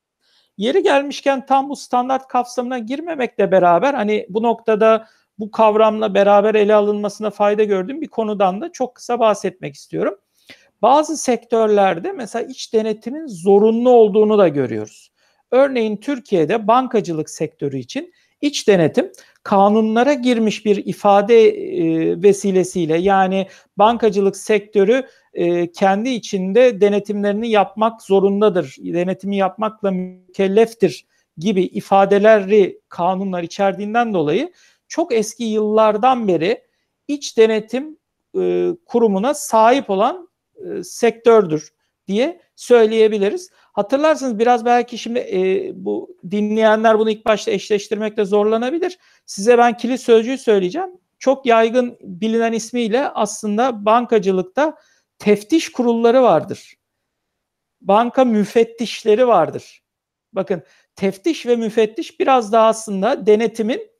Yeri gelmişken tam bu standart kapsamına girmemekle beraber hani bu noktada bu kavramla beraber ele alınmasına fayda gördüğüm bir konudan da çok kısa bahsetmek istiyorum. Bazı sektörlerde mesela iç denetimin zorunlu olduğunu da görüyoruz. Örneğin Türkiye'de bankacılık sektörü için iç denetim kanunlara girmiş bir ifade e, vesilesiyle yani bankacılık sektörü e, kendi içinde denetimlerini yapmak zorundadır, denetimi yapmakla mükelleftir gibi ifadeleri kanunlar içerdiğinden dolayı çok eski yıllardan beri iç denetim e, kurumuna sahip olan e, sektördür diye söyleyebiliriz. Hatırlarsınız biraz belki şimdi e, bu dinleyenler bunu ilk başta eşleştirmekte zorlanabilir. Size ben kilit sözcüğü söyleyeceğim. Çok yaygın bilinen ismiyle aslında bankacılıkta teftiş kurulları vardır. Banka müfettişleri vardır. Bakın teftiş ve müfettiş biraz daha aslında denetimin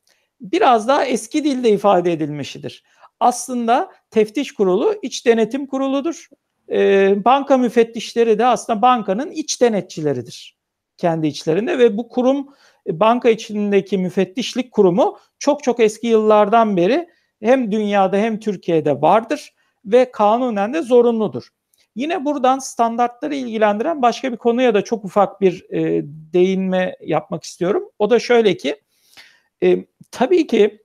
biraz daha eski dilde ifade edilmişidir. Aslında teftiş kurulu iç denetim kuruludur e, banka müfettişleri de aslında bankanın iç denetçileridir kendi içlerinde ve bu kurum e, banka içindeki müfettişlik kurumu çok çok eski yıllardan beri hem dünyada hem Türkiye'de vardır ve kanunen de zorunludur. Yine buradan standartları ilgilendiren başka bir konuya da çok ufak bir e, değinme yapmak istiyorum. O da şöyle ki e, tabii ki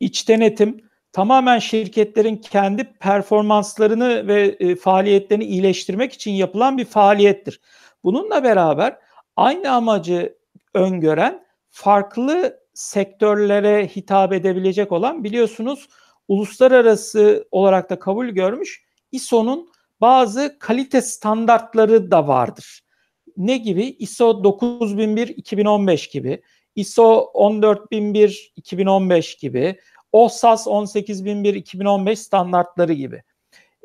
iç denetim tamamen şirketlerin kendi performanslarını ve e, faaliyetlerini iyileştirmek için yapılan bir faaliyettir. Bununla beraber aynı amacı öngören farklı sektörlere hitap edebilecek olan biliyorsunuz uluslararası olarak da kabul görmüş ISO'nun bazı kalite standartları da vardır. Ne gibi? ISO 9001 2015 gibi, ISO 14001 2015 gibi, OSAS 18001 2015 standartları gibi.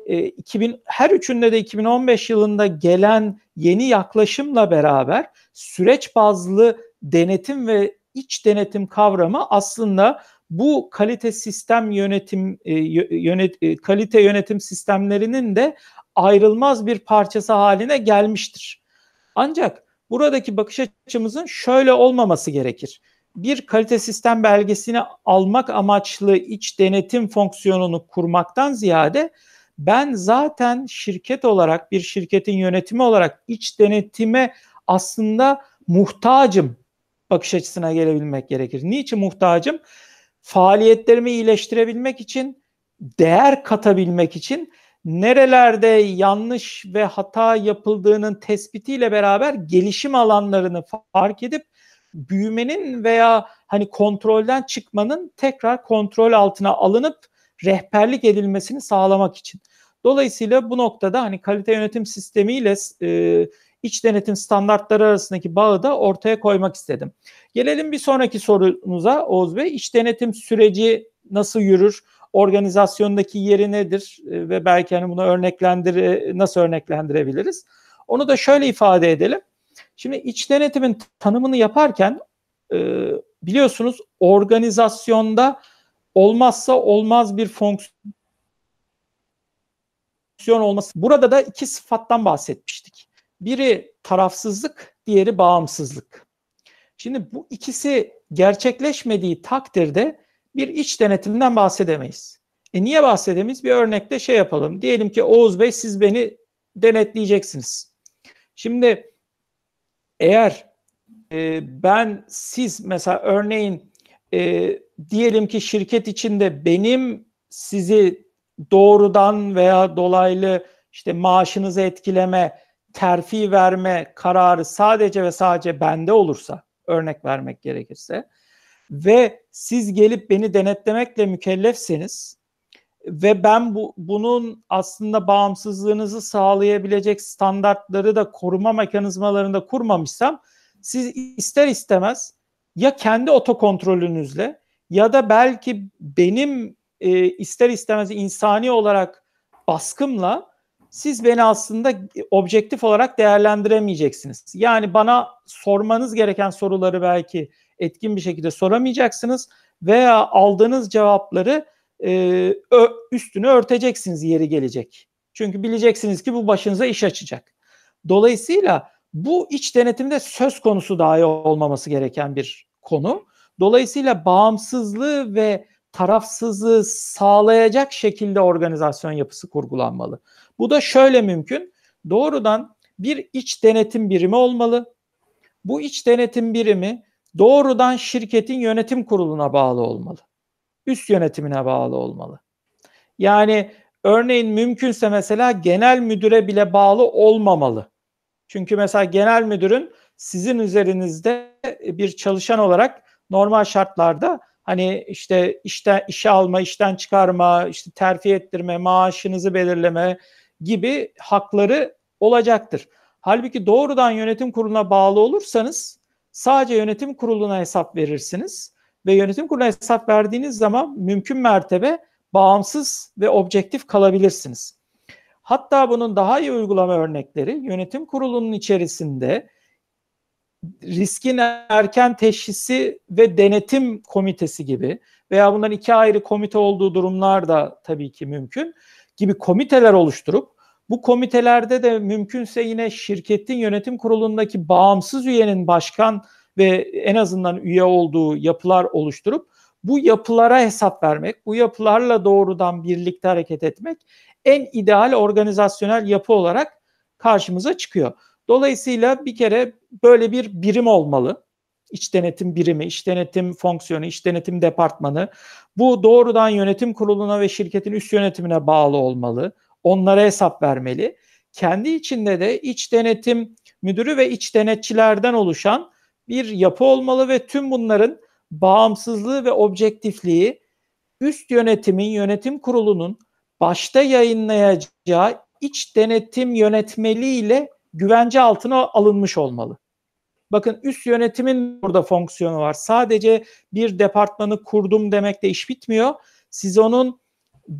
E, 2000 her üçünde de 2015 yılında gelen yeni yaklaşımla beraber süreç bazlı denetim ve iç denetim kavramı aslında bu kalite sistem yönetim e, yönet e, kalite yönetim sistemlerinin de ayrılmaz bir parçası haline gelmiştir. Ancak buradaki bakış açımızın şöyle olmaması gerekir bir kalite sistem belgesini almak amaçlı iç denetim fonksiyonunu kurmaktan ziyade ben zaten şirket olarak bir şirketin yönetimi olarak iç denetime aslında muhtacım bakış açısına gelebilmek gerekir. Niçin muhtacım? Faaliyetlerimi iyileştirebilmek için, değer katabilmek için nerelerde yanlış ve hata yapıldığının tespitiyle beraber gelişim alanlarını fark edip büyümenin veya hani kontrolden çıkmanın tekrar kontrol altına alınıp rehberlik edilmesini sağlamak için. Dolayısıyla bu noktada hani kalite yönetim sistemiyle e, iç denetim standartları arasındaki bağı da ortaya koymak istedim. Gelelim bir sonraki sorunuza Oğuz Bey. İç denetim süreci nasıl yürür? Organizasyondaki yeri nedir? E, ve belki hani bunu örneklendir nasıl örneklendirebiliriz? Onu da şöyle ifade edelim. Şimdi iç denetimin tanımını yaparken e, biliyorsunuz organizasyonda olmazsa olmaz bir fonksiyon olması. Burada da iki sıfattan bahsetmiştik. Biri tarafsızlık, diğeri bağımsızlık. Şimdi bu ikisi gerçekleşmediği takdirde bir iç denetimden bahsedemeyiz. E niye bahsedemeyiz? Bir örnekte şey yapalım. Diyelim ki Oğuz Bey siz beni denetleyeceksiniz. Şimdi eğer e, ben siz mesela örneğin e, diyelim ki şirket içinde benim sizi doğrudan veya dolaylı işte maaşınızı etkileme, terfi verme kararı sadece ve sadece bende olursa örnek vermek gerekirse ve siz gelip beni denetlemekle mükellefseniz ve ben bu bunun aslında bağımsızlığınızı sağlayabilecek standartları da koruma mekanizmalarında kurmamışsam siz ister istemez ya kendi otokontrolünüzle ya da belki benim e, ister istemez insani olarak baskımla siz beni aslında objektif olarak değerlendiremeyeceksiniz. Yani bana sormanız gereken soruları belki etkin bir şekilde soramayacaksınız veya aldığınız cevapları e, üstünü örteceksiniz yeri gelecek. Çünkü bileceksiniz ki bu başınıza iş açacak. Dolayısıyla bu iç denetimde söz konusu dahi olmaması gereken bir konu. Dolayısıyla bağımsızlığı ve tarafsızlığı sağlayacak şekilde organizasyon yapısı kurgulanmalı. Bu da şöyle mümkün. Doğrudan bir iç denetim birimi olmalı. Bu iç denetim birimi doğrudan şirketin yönetim kuruluna bağlı olmalı. Üst yönetimine bağlı olmalı. Yani örneğin mümkünse mesela genel müdüre bile bağlı olmamalı. Çünkü mesela genel müdürün sizin üzerinizde bir çalışan olarak normal şartlarda hani işte işte işe alma, işten çıkarma, işte terfi ettirme, maaşınızı belirleme gibi hakları olacaktır. Halbuki doğrudan yönetim kuruluna bağlı olursanız sadece yönetim kuruluna hesap verirsiniz ve yönetim kuruluna hesap verdiğiniz zaman mümkün mertebe bağımsız ve objektif kalabilirsiniz. Hatta bunun daha iyi uygulama örnekleri yönetim kurulunun içerisinde riskin erken teşhisi ve denetim komitesi gibi veya bunların iki ayrı komite olduğu durumlar da tabii ki mümkün gibi komiteler oluşturup bu komitelerde de mümkünse yine şirketin yönetim kurulundaki bağımsız üyenin başkan ve en azından üye olduğu yapılar oluşturup bu yapılara hesap vermek, bu yapılarla doğrudan birlikte hareket etmek en ideal organizasyonel yapı olarak karşımıza çıkıyor. Dolayısıyla bir kere böyle bir birim olmalı. İç denetim birimi, iç denetim fonksiyonu, iç denetim departmanı. Bu doğrudan yönetim kuruluna ve şirketin üst yönetimine bağlı olmalı. Onlara hesap vermeli. Kendi içinde de iç denetim müdürü ve iç denetçilerden oluşan bir yapı olmalı ve tüm bunların bağımsızlığı ve objektifliği üst yönetimin, yönetim kurulunun başta yayınlayacağı iç denetim yönetmeliğiyle güvence altına alınmış olmalı. Bakın üst yönetimin burada fonksiyonu var. Sadece bir departmanı kurdum demekle iş bitmiyor. Siz onun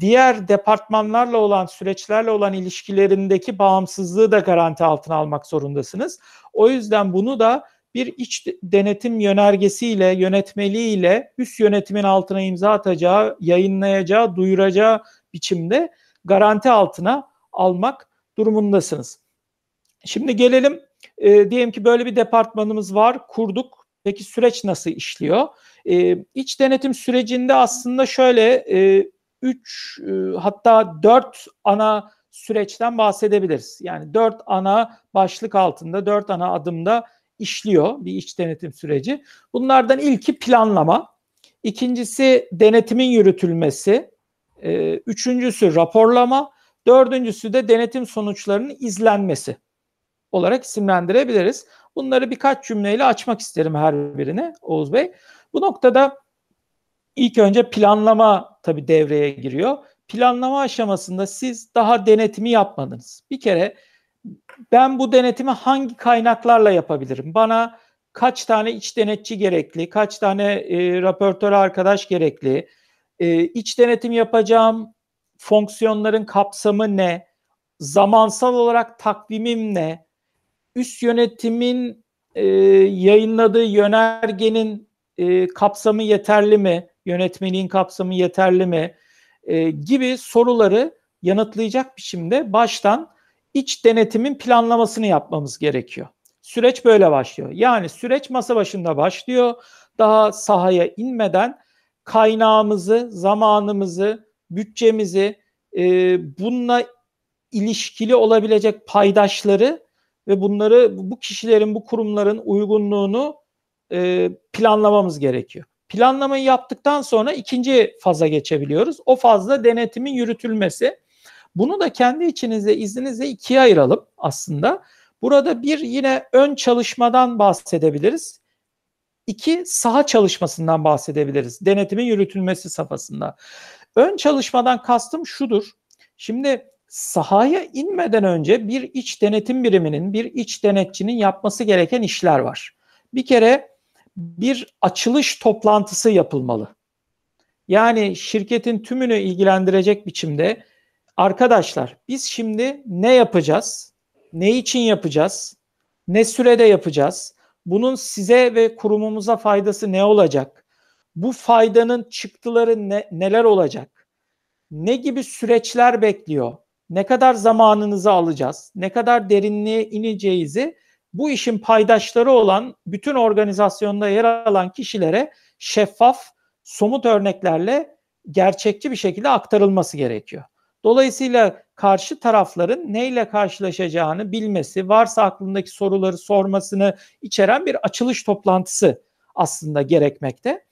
diğer departmanlarla olan süreçlerle olan ilişkilerindeki bağımsızlığı da garanti altına almak zorundasınız. O yüzden bunu da bir iç denetim yönergesiyle, yönetmeliğiyle üst yönetimin altına imza atacağı, yayınlayacağı, duyuracağı biçimde garanti altına almak durumundasınız. Şimdi gelelim e, diyelim ki böyle bir departmanımız var, kurduk. Peki süreç nasıl işliyor? E, iç denetim sürecinde aslında şöyle 3 e, e, hatta 4 ana süreçten bahsedebiliriz. Yani 4 ana başlık altında, 4 ana adımda işliyor bir iç denetim süreci. Bunlardan ilki planlama, ikincisi denetimin yürütülmesi, e, üçüncüsü raporlama, dördüncüsü de denetim sonuçlarının izlenmesi olarak isimlendirebiliriz. Bunları birkaç cümleyle açmak isterim her birine Oğuz Bey. Bu noktada ilk önce planlama tabii devreye giriyor. Planlama aşamasında siz daha denetimi yapmadınız. Bir kere ben bu denetimi hangi kaynaklarla yapabilirim? Bana kaç tane iç denetçi gerekli, kaç tane e, raportör arkadaş gerekli, e, iç denetim yapacağım fonksiyonların kapsamı ne, zamansal olarak takvimim ne, üst yönetimin e, yayınladığı yönergenin e, kapsamı yeterli mi, yönetmeliğin kapsamı yeterli mi? E, gibi soruları yanıtlayacak biçimde baştan iç denetimin planlamasını yapmamız gerekiyor. Süreç böyle başlıyor. Yani süreç masa başında başlıyor. Daha sahaya inmeden kaynağımızı, zamanımızı, bütçemizi, e, bununla ilişkili olabilecek paydaşları ve bunları bu kişilerin, bu kurumların uygunluğunu e, planlamamız gerekiyor. Planlamayı yaptıktan sonra ikinci faza geçebiliyoruz. O fazla denetimin yürütülmesi. Bunu da kendi içinizde izninizle ikiye ayıralım aslında. Burada bir yine ön çalışmadan bahsedebiliriz. İki saha çalışmasından bahsedebiliriz. Denetimin yürütülmesi safhasında. Ön çalışmadan kastım şudur. Şimdi sahaya inmeden önce bir iç denetim biriminin, bir iç denetçinin yapması gereken işler var. Bir kere bir açılış toplantısı yapılmalı. Yani şirketin tümünü ilgilendirecek biçimde arkadaşlar biz şimdi ne yapacağız? Ne için yapacağız? Ne sürede yapacağız? Bunun size ve kurumumuza faydası ne olacak? Bu faydanın çıktıları ne, neler olacak? Ne gibi süreçler bekliyor? Ne kadar zamanınızı alacağız? Ne kadar derinliğe ineceğizi bu işin paydaşları olan bütün organizasyonda yer alan kişilere şeffaf, somut örneklerle gerçekçi bir şekilde aktarılması gerekiyor. Dolayısıyla karşı tarafların neyle karşılaşacağını bilmesi, varsa aklındaki soruları sormasını içeren bir açılış toplantısı aslında gerekmekte.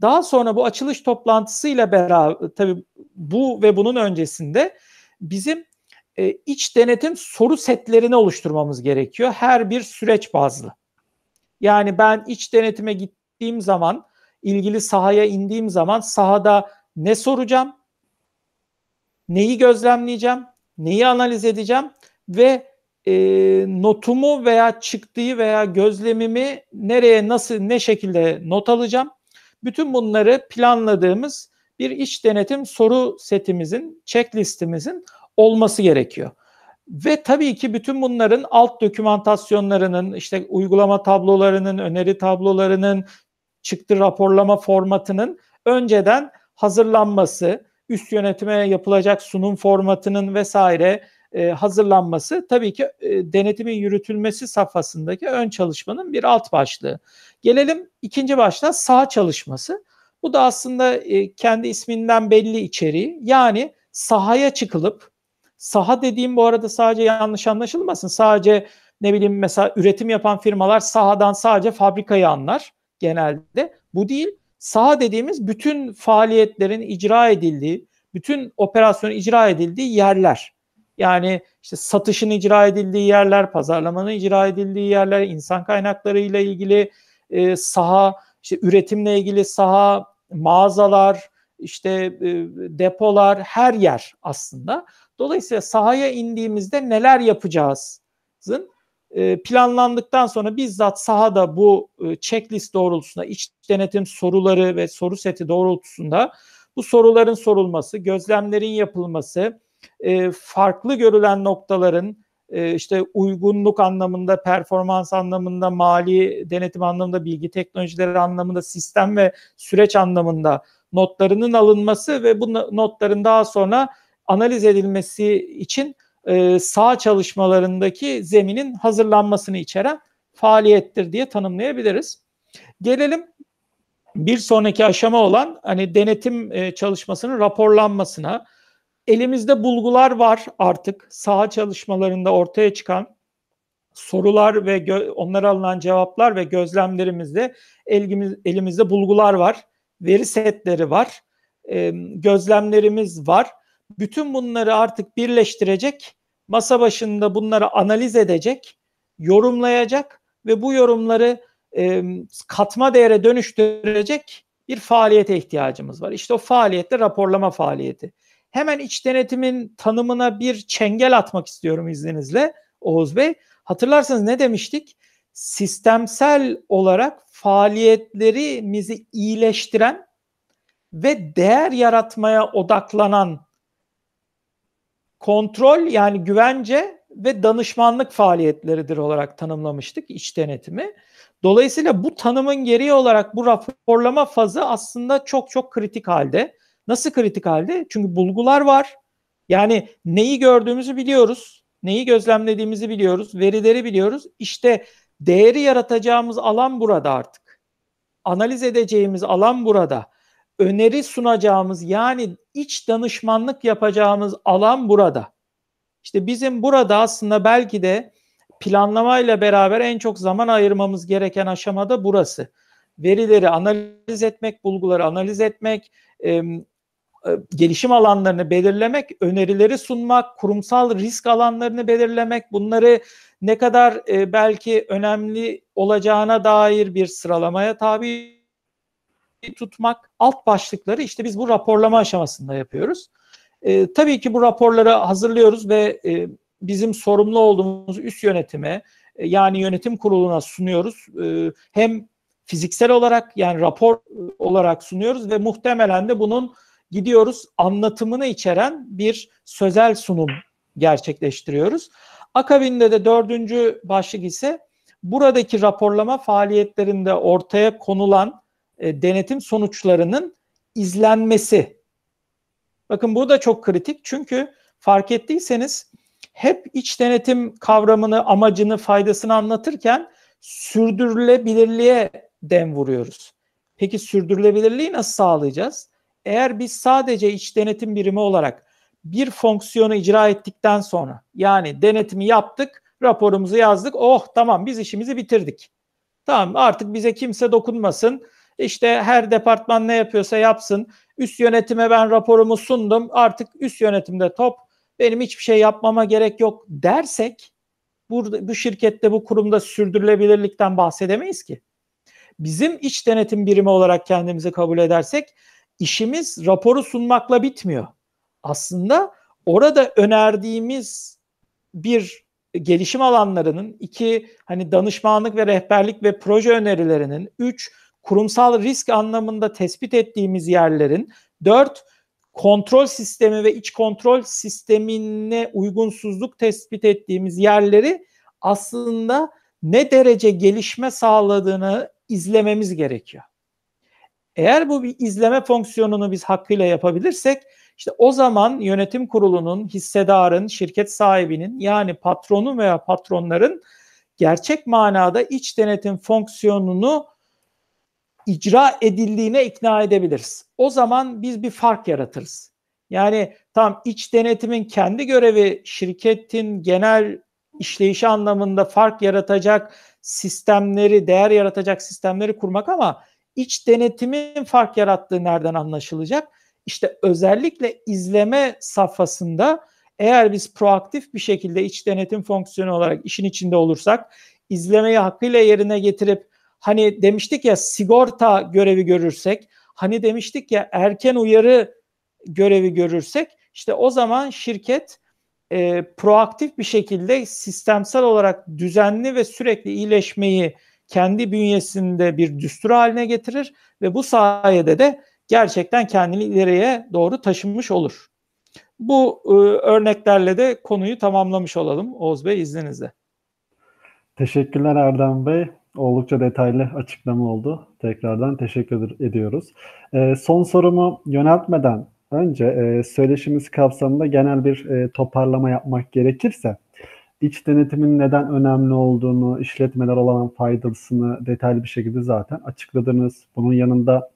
Daha sonra bu açılış toplantısıyla beraber tabii bu ve bunun öncesinde bizim e, iç denetim soru setlerini oluşturmamız gerekiyor. Her bir süreç bazlı. Yani ben iç denetime gittiğim zaman, ilgili sahaya indiğim zaman sahada ne soracağım, neyi gözlemleyeceğim, neyi analiz edeceğim ve e, notumu veya çıktığı veya gözlemimi nereye nasıl ne şekilde not alacağım. Bütün bunları planladığımız bir iç denetim soru setimizin, checklistimizin olması gerekiyor. Ve tabii ki bütün bunların alt dokümantasyonlarının, işte uygulama tablolarının, öneri tablolarının, çıktı raporlama formatının önceden hazırlanması, üst yönetime yapılacak sunum formatının vesaire e, hazırlanması tabii ki e, denetimin yürütülmesi safhasındaki ön çalışmanın bir alt başlığı. Gelelim ikinci başlığa sağ çalışması. Bu da aslında e, kendi isminden belli içeriği. Yani sahaya çıkılıp saha dediğim bu arada sadece yanlış anlaşılmasın. Sadece ne bileyim mesela üretim yapan firmalar sahadan sadece fabrikayı anlar genelde. Bu değil. Saha dediğimiz bütün faaliyetlerin icra edildiği, bütün operasyonun icra edildiği yerler. Yani işte satışın icra edildiği yerler, pazarlamanın icra edildiği yerler, insan kaynakları ile ilgili e, saha, işte üretimle ilgili saha, mağazalar, işte e, depolar, her yer aslında. Dolayısıyla sahaya indiğimizde neler yapacağızın planlandıktan sonra bizzat sahada bu e, checklist doğrultusunda iç denetim soruları ve soru seti doğrultusunda bu soruların sorulması, gözlemlerin yapılması, e, farklı görülen noktaların işte uygunluk anlamında, performans anlamında, mali denetim anlamında, bilgi teknolojileri anlamında, sistem ve süreç anlamında notlarının alınması ve bu notların daha sonra analiz edilmesi için e, sağ çalışmalarındaki zeminin hazırlanmasını içeren faaliyettir diye tanımlayabiliriz. Gelelim bir sonraki aşama olan hani denetim e, çalışmasının raporlanmasına. Elimizde bulgular var artık saha çalışmalarında ortaya çıkan sorular ve onlara alınan cevaplar ve gözlemlerimizde elimiz, elimizde bulgular var, veri setleri var, e, gözlemlerimiz var. Bütün bunları artık birleştirecek, masa başında bunları analiz edecek, yorumlayacak ve bu yorumları e, katma değere dönüştürecek bir faaliyete ihtiyacımız var. İşte o faaliyette raporlama faaliyeti. Hemen iç denetimin tanımına bir çengel atmak istiyorum izninizle Oğuz Bey. Hatırlarsanız ne demiştik? Sistemsel olarak faaliyetlerimizi iyileştiren ve değer yaratmaya odaklanan kontrol yani güvence ve danışmanlık faaliyetleridir olarak tanımlamıştık iç denetimi. Dolayısıyla bu tanımın gereği olarak bu raporlama fazı aslında çok çok kritik halde. Nasıl kritik halde? Çünkü bulgular var. Yani neyi gördüğümüzü biliyoruz. Neyi gözlemlediğimizi biliyoruz. Verileri biliyoruz. İşte değeri yaratacağımız alan burada artık. Analiz edeceğimiz alan burada. Öneri sunacağımız yani iç danışmanlık yapacağımız alan burada. İşte bizim burada aslında belki de planlamayla beraber en çok zaman ayırmamız gereken aşamada burası. Verileri analiz etmek, bulguları analiz etmek, e, gelişim alanlarını belirlemek, önerileri sunmak, kurumsal risk alanlarını belirlemek, bunları ne kadar e, belki önemli olacağına dair bir sıralamaya tabi tutmak, alt başlıkları işte biz bu raporlama aşamasında yapıyoruz. E, tabii ki bu raporları hazırlıyoruz ve e, bizim sorumlu olduğumuz üst yönetime e, yani yönetim kuruluna sunuyoruz. E, hem fiziksel olarak yani rapor olarak sunuyoruz ve muhtemelen de bunun gidiyoruz anlatımını içeren bir sözel sunum gerçekleştiriyoruz. Akabinde de dördüncü başlık ise buradaki raporlama faaliyetlerinde ortaya konulan e, denetim sonuçlarının izlenmesi. Bakın bu da çok kritik çünkü fark ettiyseniz hep iç denetim kavramını, amacını, faydasını anlatırken sürdürülebilirliğe dem vuruyoruz. Peki sürdürülebilirliği nasıl sağlayacağız? Eğer biz sadece iç denetim birimi olarak bir fonksiyonu icra ettikten sonra yani denetimi yaptık, raporumuzu yazdık. Oh tamam biz işimizi bitirdik. Tamam artık bize kimse dokunmasın. İşte her departman ne yapıyorsa yapsın. Üst yönetime ben raporumu sundum. Artık üst yönetimde top benim hiçbir şey yapmama gerek yok dersek burada bu şirkette bu kurumda sürdürülebilirlikten bahsedemeyiz ki. Bizim iç denetim birimi olarak kendimizi kabul edersek işimiz raporu sunmakla bitmiyor. Aslında orada önerdiğimiz bir gelişim alanlarının, iki hani danışmanlık ve rehberlik ve proje önerilerinin, üç kurumsal risk anlamında tespit ettiğimiz yerlerin, dört kontrol sistemi ve iç kontrol sistemine uygunsuzluk tespit ettiğimiz yerleri aslında ne derece gelişme sağladığını izlememiz gerekiyor. Eğer bu bir izleme fonksiyonunu biz hakkıyla yapabilirsek işte o zaman yönetim kurulunun, hissedarın, şirket sahibinin yani patronun veya patronların gerçek manada iç denetim fonksiyonunu icra edildiğine ikna edebiliriz. O zaman biz bir fark yaratırız. Yani tam iç denetimin kendi görevi şirketin genel işleyişi anlamında fark yaratacak sistemleri, değer yaratacak sistemleri kurmak ama iç denetimin fark yarattığı nereden anlaşılacak? İşte özellikle izleme safhasında eğer biz proaktif bir şekilde iç denetim fonksiyonu olarak işin içinde olursak, izlemeyi hakkıyla yerine getirip hani demiştik ya sigorta görevi görürsek, hani demiştik ya erken uyarı görevi görürsek işte o zaman şirket e, proaktif bir şekilde sistemsel olarak düzenli ve sürekli iyileşmeyi kendi bünyesinde bir düstur haline getirir ve bu sayede de gerçekten kendini ileriye doğru taşınmış olur. Bu e, örneklerle de konuyu tamamlamış olalım Oğuz Bey izninizle. Teşekkürler Erdem Bey. Oldukça detaylı açıklama oldu. Tekrardan teşekkür ediyoruz. E, son sorumu yöneltmeden önce e, söyleşimiz kapsamında genel bir e, toparlama yapmak gerekirse iç denetimin neden önemli olduğunu, işletmeler olan faydasını detaylı bir şekilde zaten açıkladınız. Bunun yanında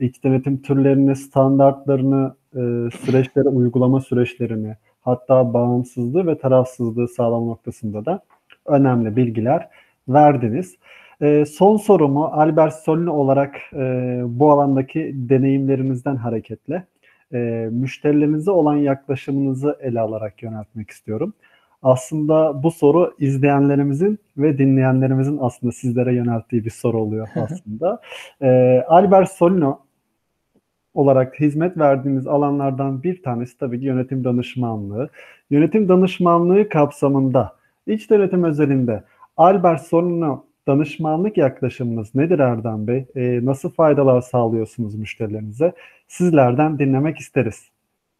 iç denetim türlerini, standartlarını, e, süreçleri, uygulama süreçlerini, hatta bağımsızlığı ve tarafsızlığı sağlam noktasında da önemli bilgiler verdiniz. E, son sorumu Albert Solini olarak e, bu alandaki deneyimlerimizden hareketle e, müşterilerinize olan yaklaşımınızı ele alarak yöneltmek istiyorum. Aslında bu soru izleyenlerimizin ve dinleyenlerimizin aslında sizlere yönelttiği bir soru oluyor aslında. ee, Albert Solino olarak hizmet verdiğimiz alanlardan bir tanesi tabii ki yönetim danışmanlığı. Yönetim danışmanlığı kapsamında iç denetim özelinde Albert Solino danışmanlık yaklaşımınız nedir Erdem Bey? E, nasıl faydalar sağlıyorsunuz müşterilerinize? Sizlerden dinlemek isteriz.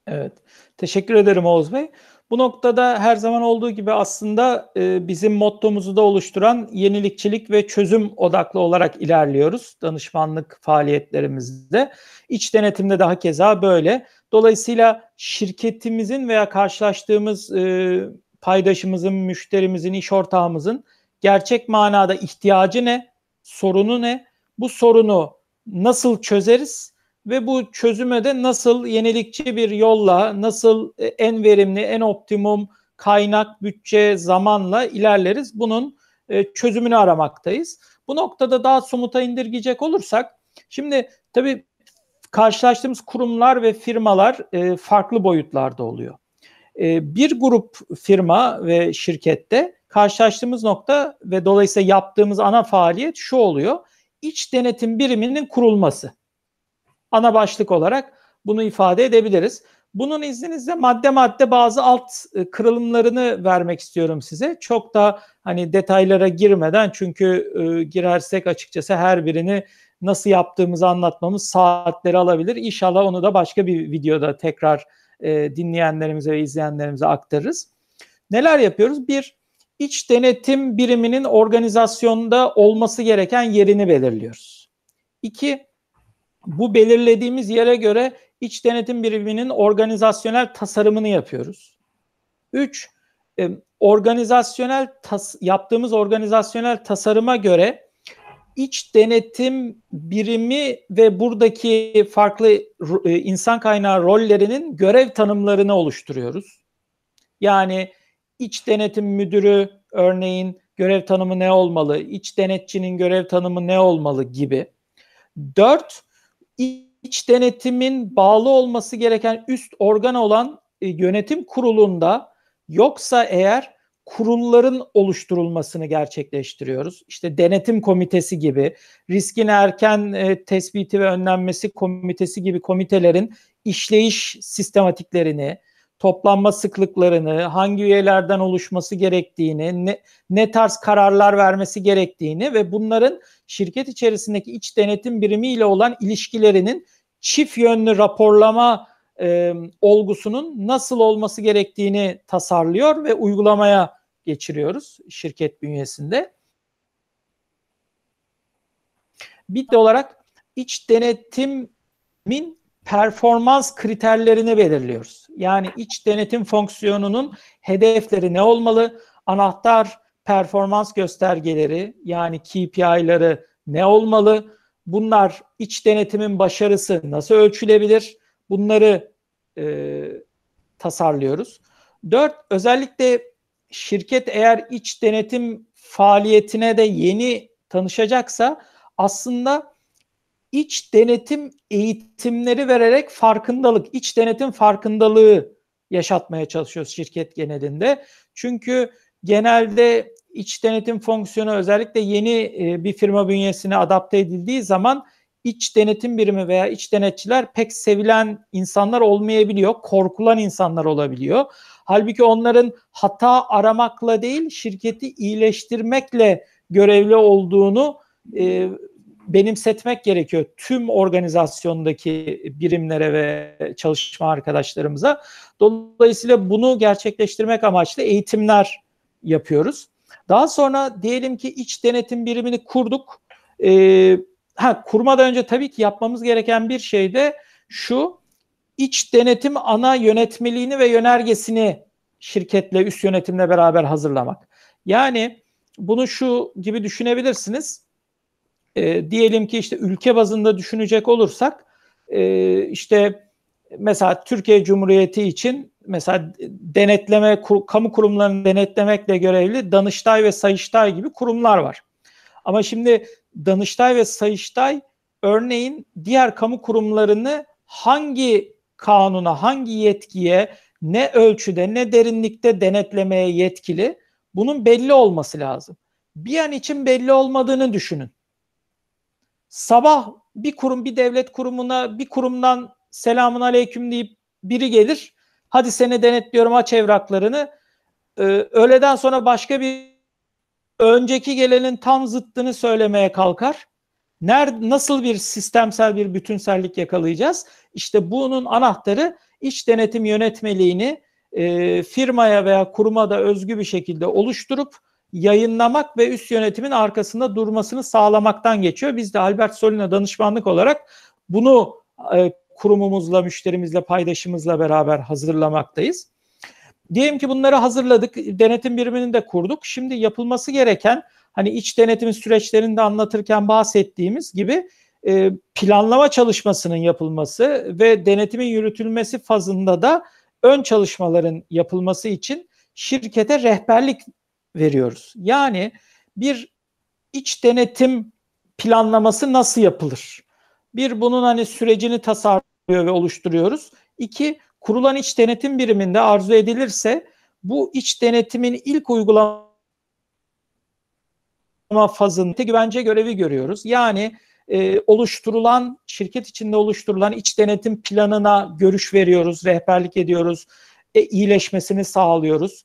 Evet, teşekkür ederim Oğuz Bey. Bu noktada her zaman olduğu gibi aslında e, bizim mottomuzu da oluşturan yenilikçilik ve çözüm odaklı olarak ilerliyoruz danışmanlık faaliyetlerimizde. İç denetimde daha keza böyle. Dolayısıyla şirketimizin veya karşılaştığımız e, paydaşımızın, müşterimizin, iş ortağımızın gerçek manada ihtiyacı ne, sorunu ne, bu sorunu nasıl çözeriz ve bu çözüme de nasıl yenilikçi bir yolla, nasıl e, en verimli, en optimum kaynak, bütçe, zamanla ilerleriz. Bunun e, çözümünü aramaktayız. Bu noktada daha somuta indirgeyecek olursak, şimdi tabii karşılaştığımız kurumlar ve firmalar e, farklı boyutlarda oluyor. Bir grup firma ve şirkette karşılaştığımız nokta ve dolayısıyla yaptığımız ana faaliyet şu oluyor. İç denetim biriminin kurulması. Ana başlık olarak bunu ifade edebiliriz. Bunun izninizle madde madde bazı alt e, kırılımlarını vermek istiyorum size. Çok da hani detaylara girmeden çünkü e, girersek açıkçası her birini nasıl yaptığımızı anlatmamız saatleri alabilir. İnşallah onu da başka bir videoda tekrar e, dinleyenlerimize ve izleyenlerimize aktarırız. Neler yapıyoruz? Bir, iç denetim biriminin organizasyonda olması gereken yerini belirliyoruz. İki, bu belirlediğimiz yere göre iç denetim biriminin organizasyonel tasarımını yapıyoruz. Üç, e, organizasyonel tas yaptığımız organizasyonel tasarıma göre iç denetim birimi ve buradaki farklı e, insan kaynağı rollerinin görev tanımlarını oluşturuyoruz. Yani iç denetim müdürü örneğin görev tanımı ne olmalı, iç denetçinin görev tanımı ne olmalı gibi. Dört, iç denetimin bağlı olması gereken üst organ olan e, yönetim kurulunda yoksa eğer kurulların oluşturulmasını gerçekleştiriyoruz. İşte denetim komitesi gibi, riskin erken e, tespiti ve önlenmesi komitesi gibi komitelerin işleyiş sistematiklerini, toplanma sıklıklarını, hangi üyelerden oluşması gerektiğini, ne, ne tarz kararlar vermesi gerektiğini ve bunların şirket içerisindeki iç denetim birimiyle olan ilişkilerinin çift yönlü raporlama e, olgusunun nasıl olması gerektiğini tasarlıyor ve uygulamaya geçiriyoruz şirket bünyesinde. Bir de olarak iç denetimin performans kriterlerini belirliyoruz. Yani iç denetim fonksiyonunun hedefleri ne olmalı? Anahtar performans göstergeleri yani KPI'ları ne olmalı? Bunlar iç denetimin başarısı nasıl ölçülebilir? Bunları e, tasarlıyoruz. Dört, özellikle şirket eğer iç denetim faaliyetine de yeni tanışacaksa aslında iç denetim eğitimleri vererek farkındalık, iç denetim farkındalığı yaşatmaya çalışıyoruz şirket genelinde. Çünkü genelde iç denetim fonksiyonu özellikle yeni e, bir firma bünyesine adapte edildiği zaman iç denetim birimi veya iç denetçiler pek sevilen insanlar olmayabiliyor. Korkulan insanlar olabiliyor. Halbuki onların hata aramakla değil şirketi iyileştirmekle görevli olduğunu e, benimsetmek gerekiyor tüm organizasyondaki birimlere ve çalışma arkadaşlarımıza. Dolayısıyla bunu gerçekleştirmek amaçlı eğitimler yapıyoruz. Daha sonra diyelim ki iç denetim birimini kurduk. Ee, ha, kurmadan önce tabii ki yapmamız gereken bir şey de şu. iç denetim ana yönetmeliğini ve yönergesini şirketle, üst yönetimle beraber hazırlamak. Yani bunu şu gibi düşünebilirsiniz e, diyelim ki işte ülke bazında düşünecek olursak e, işte mesela Türkiye Cumhuriyeti için mesela denetleme kur, kamu kurumlarını denetlemekle görevli Danıştay ve Sayıştay gibi kurumlar var. Ama şimdi Danıştay ve Sayıştay örneğin diğer kamu kurumlarını hangi kanuna, hangi yetkiye ne ölçüde ne derinlikte denetlemeye yetkili bunun belli olması lazım. Bir an için belli olmadığını düşünün. Sabah bir kurum bir devlet kurumuna bir kurumdan selamun aleyküm deyip biri gelir. Hadi seni denetliyorum aç evraklarını. Ee, öğleden sonra başka bir önceki gelenin tam zıttını söylemeye kalkar. Nerede, nasıl bir sistemsel bir bütünsellik yakalayacağız? İşte bunun anahtarı iç denetim yönetmeliğini e, firmaya veya kuruma da özgü bir şekilde oluşturup yayınlamak ve üst yönetimin arkasında durmasını sağlamaktan geçiyor. Biz de Albert Solina danışmanlık olarak bunu e, kurumumuzla, müşterimizle, paydaşımızla beraber hazırlamaktayız. Diyelim ki bunları hazırladık, denetim birimini de kurduk. Şimdi yapılması gereken hani iç denetim süreçlerini de anlatırken bahsettiğimiz gibi e, planlama çalışmasının yapılması ve denetimin yürütülmesi fazında da ön çalışmaların yapılması için şirkete rehberlik veriyoruz. Yani bir iç denetim planlaması nasıl yapılır? Bir bunun hani sürecini tasarlıyor ve oluşturuyoruz. İki kurulan iç denetim biriminde arzu edilirse bu iç denetimin ilk uygulama fazında güvence görevi görüyoruz. Yani e, oluşturulan şirket içinde oluşturulan iç denetim planına görüş veriyoruz, rehberlik ediyoruz, e, iyileşmesini sağlıyoruz.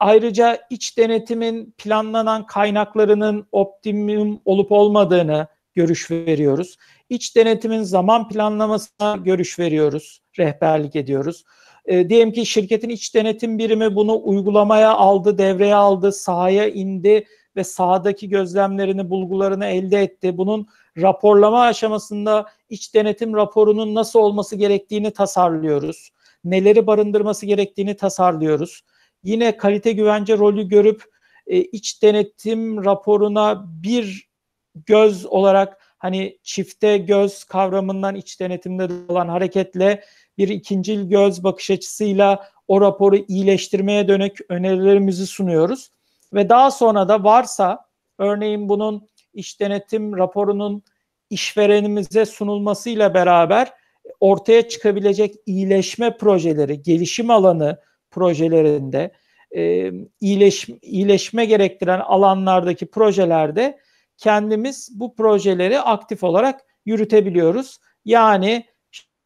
Ayrıca iç denetimin planlanan kaynaklarının optimum olup olmadığını görüş veriyoruz. İç denetimin zaman planlamasına görüş veriyoruz, rehberlik ediyoruz. E, diyelim ki şirketin iç denetim birimi bunu uygulamaya aldı, devreye aldı, sahaya indi ve sahadaki gözlemlerini, bulgularını elde etti. Bunun raporlama aşamasında iç denetim raporunun nasıl olması gerektiğini tasarlıyoruz. Neleri barındırması gerektiğini tasarlıyoruz. Yine kalite güvence rolü görüp e, iç denetim raporuna bir göz olarak hani çifte göz kavramından iç denetimde olan hareketle bir ikincil göz bakış açısıyla o raporu iyileştirmeye dönük önerilerimizi sunuyoruz. Ve daha sonra da varsa örneğin bunun iş denetim raporunun işverenimize sunulmasıyla beraber ortaya çıkabilecek iyileşme projeleri, gelişim alanı projelerinde e, iyileş, iyileşme gerektiren alanlardaki projelerde kendimiz bu projeleri aktif olarak yürütebiliyoruz. Yani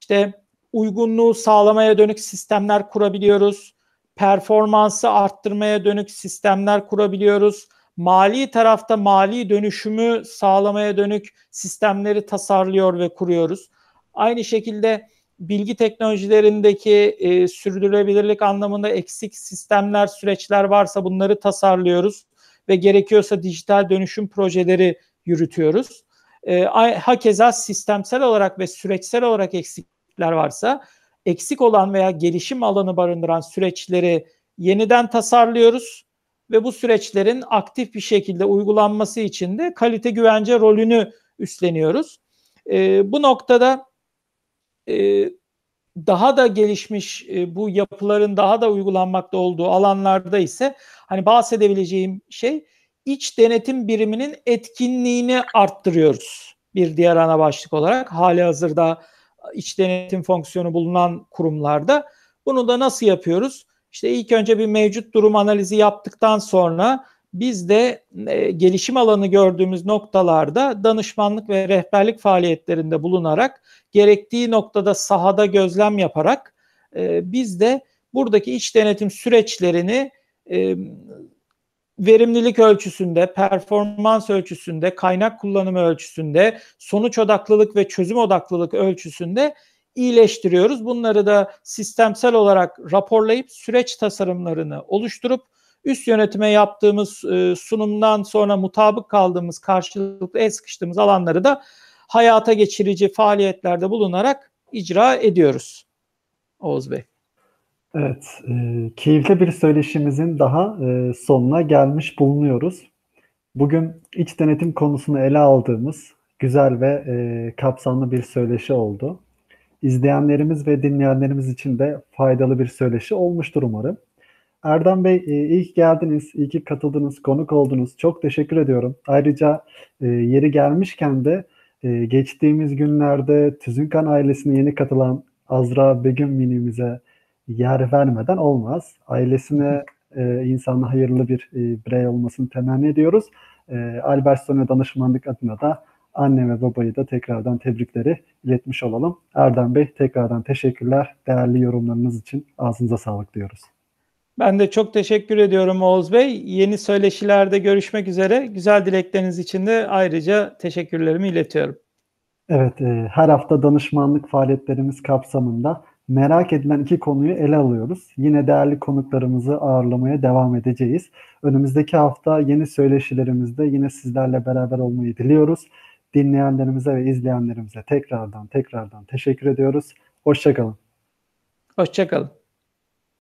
işte uygunluğu sağlamaya dönük sistemler kurabiliyoruz. Performansı arttırmaya dönük sistemler kurabiliyoruz. Mali tarafta mali dönüşümü sağlamaya dönük sistemleri tasarlıyor ve kuruyoruz. Aynı şekilde bilgi teknolojilerindeki e, sürdürülebilirlik anlamında eksik sistemler, süreçler varsa bunları tasarlıyoruz ve gerekiyorsa dijital dönüşüm projeleri yürütüyoruz. E, hakeza sistemsel olarak ve süreçsel olarak eksikler varsa eksik olan veya gelişim alanı barındıran süreçleri yeniden tasarlıyoruz ve bu süreçlerin aktif bir şekilde uygulanması için de kalite güvence rolünü üstleniyoruz. E, bu noktada e, daha da gelişmiş e, bu yapıların daha da uygulanmakta olduğu alanlarda ise hani bahsedebileceğim şey iç denetim biriminin etkinliğini arttırıyoruz. Bir diğer ana başlık olarak hali hazırda iç denetim fonksiyonu bulunan kurumlarda. Bunu da nasıl yapıyoruz? İşte ilk önce bir mevcut durum analizi yaptıktan sonra biz de e, gelişim alanı gördüğümüz noktalarda danışmanlık ve rehberlik faaliyetlerinde bulunarak gerektiği noktada sahada gözlem yaparak e, biz de buradaki iç denetim süreçlerini e, verimlilik ölçüsünde, performans ölçüsünde, kaynak kullanımı ölçüsünde, sonuç odaklılık ve çözüm odaklılık ölçüsünde iyileştiriyoruz. Bunları da sistemsel olarak raporlayıp süreç tasarımlarını oluşturup üst yönetime yaptığımız e, sunumdan sonra mutabık kaldığımız karşılıklı el sıkıştığımız alanları da hayata geçirici faaliyetlerde bulunarak icra ediyoruz. Oğuz Bey. Evet, e, keyifli bir söyleşimizin daha e, sonuna gelmiş bulunuyoruz. Bugün iç denetim konusunu ele aldığımız güzel ve e, kapsamlı bir söyleşi oldu. İzleyenlerimiz ve dinleyenlerimiz için de faydalı bir söyleşi olmuştur umarım. Erdem Bey e, iyi ki geldiniz, iyi ki katıldınız, konuk oldunuz. Çok teşekkür ediyorum. Ayrıca e, yeri gelmişken de e, geçtiğimiz günlerde Tüzünkan ailesine yeni katılan Azra Begüm minimize yer vermeden olmaz. Ailesine, insana hayırlı bir birey olmasını temenni ediyoruz. Albertsone Danışmanlık adına da anne ve babayı da tekrardan tebrikleri iletmiş olalım. Erdem Bey tekrardan teşekkürler. Değerli yorumlarınız için ağzınıza sağlık diyoruz. Ben de çok teşekkür ediyorum Oğuz Bey. Yeni söyleşilerde görüşmek üzere. Güzel dilekleriniz için de ayrıca teşekkürlerimi iletiyorum. Evet, e, her hafta danışmanlık faaliyetlerimiz kapsamında merak edilen iki konuyu ele alıyoruz. Yine değerli konuklarımızı ağırlamaya devam edeceğiz. Önümüzdeki hafta yeni söyleşilerimizde yine sizlerle beraber olmayı diliyoruz. Dinleyenlerimize ve izleyenlerimize tekrardan tekrardan teşekkür ediyoruz. Hoşçakalın. Hoşçakalın.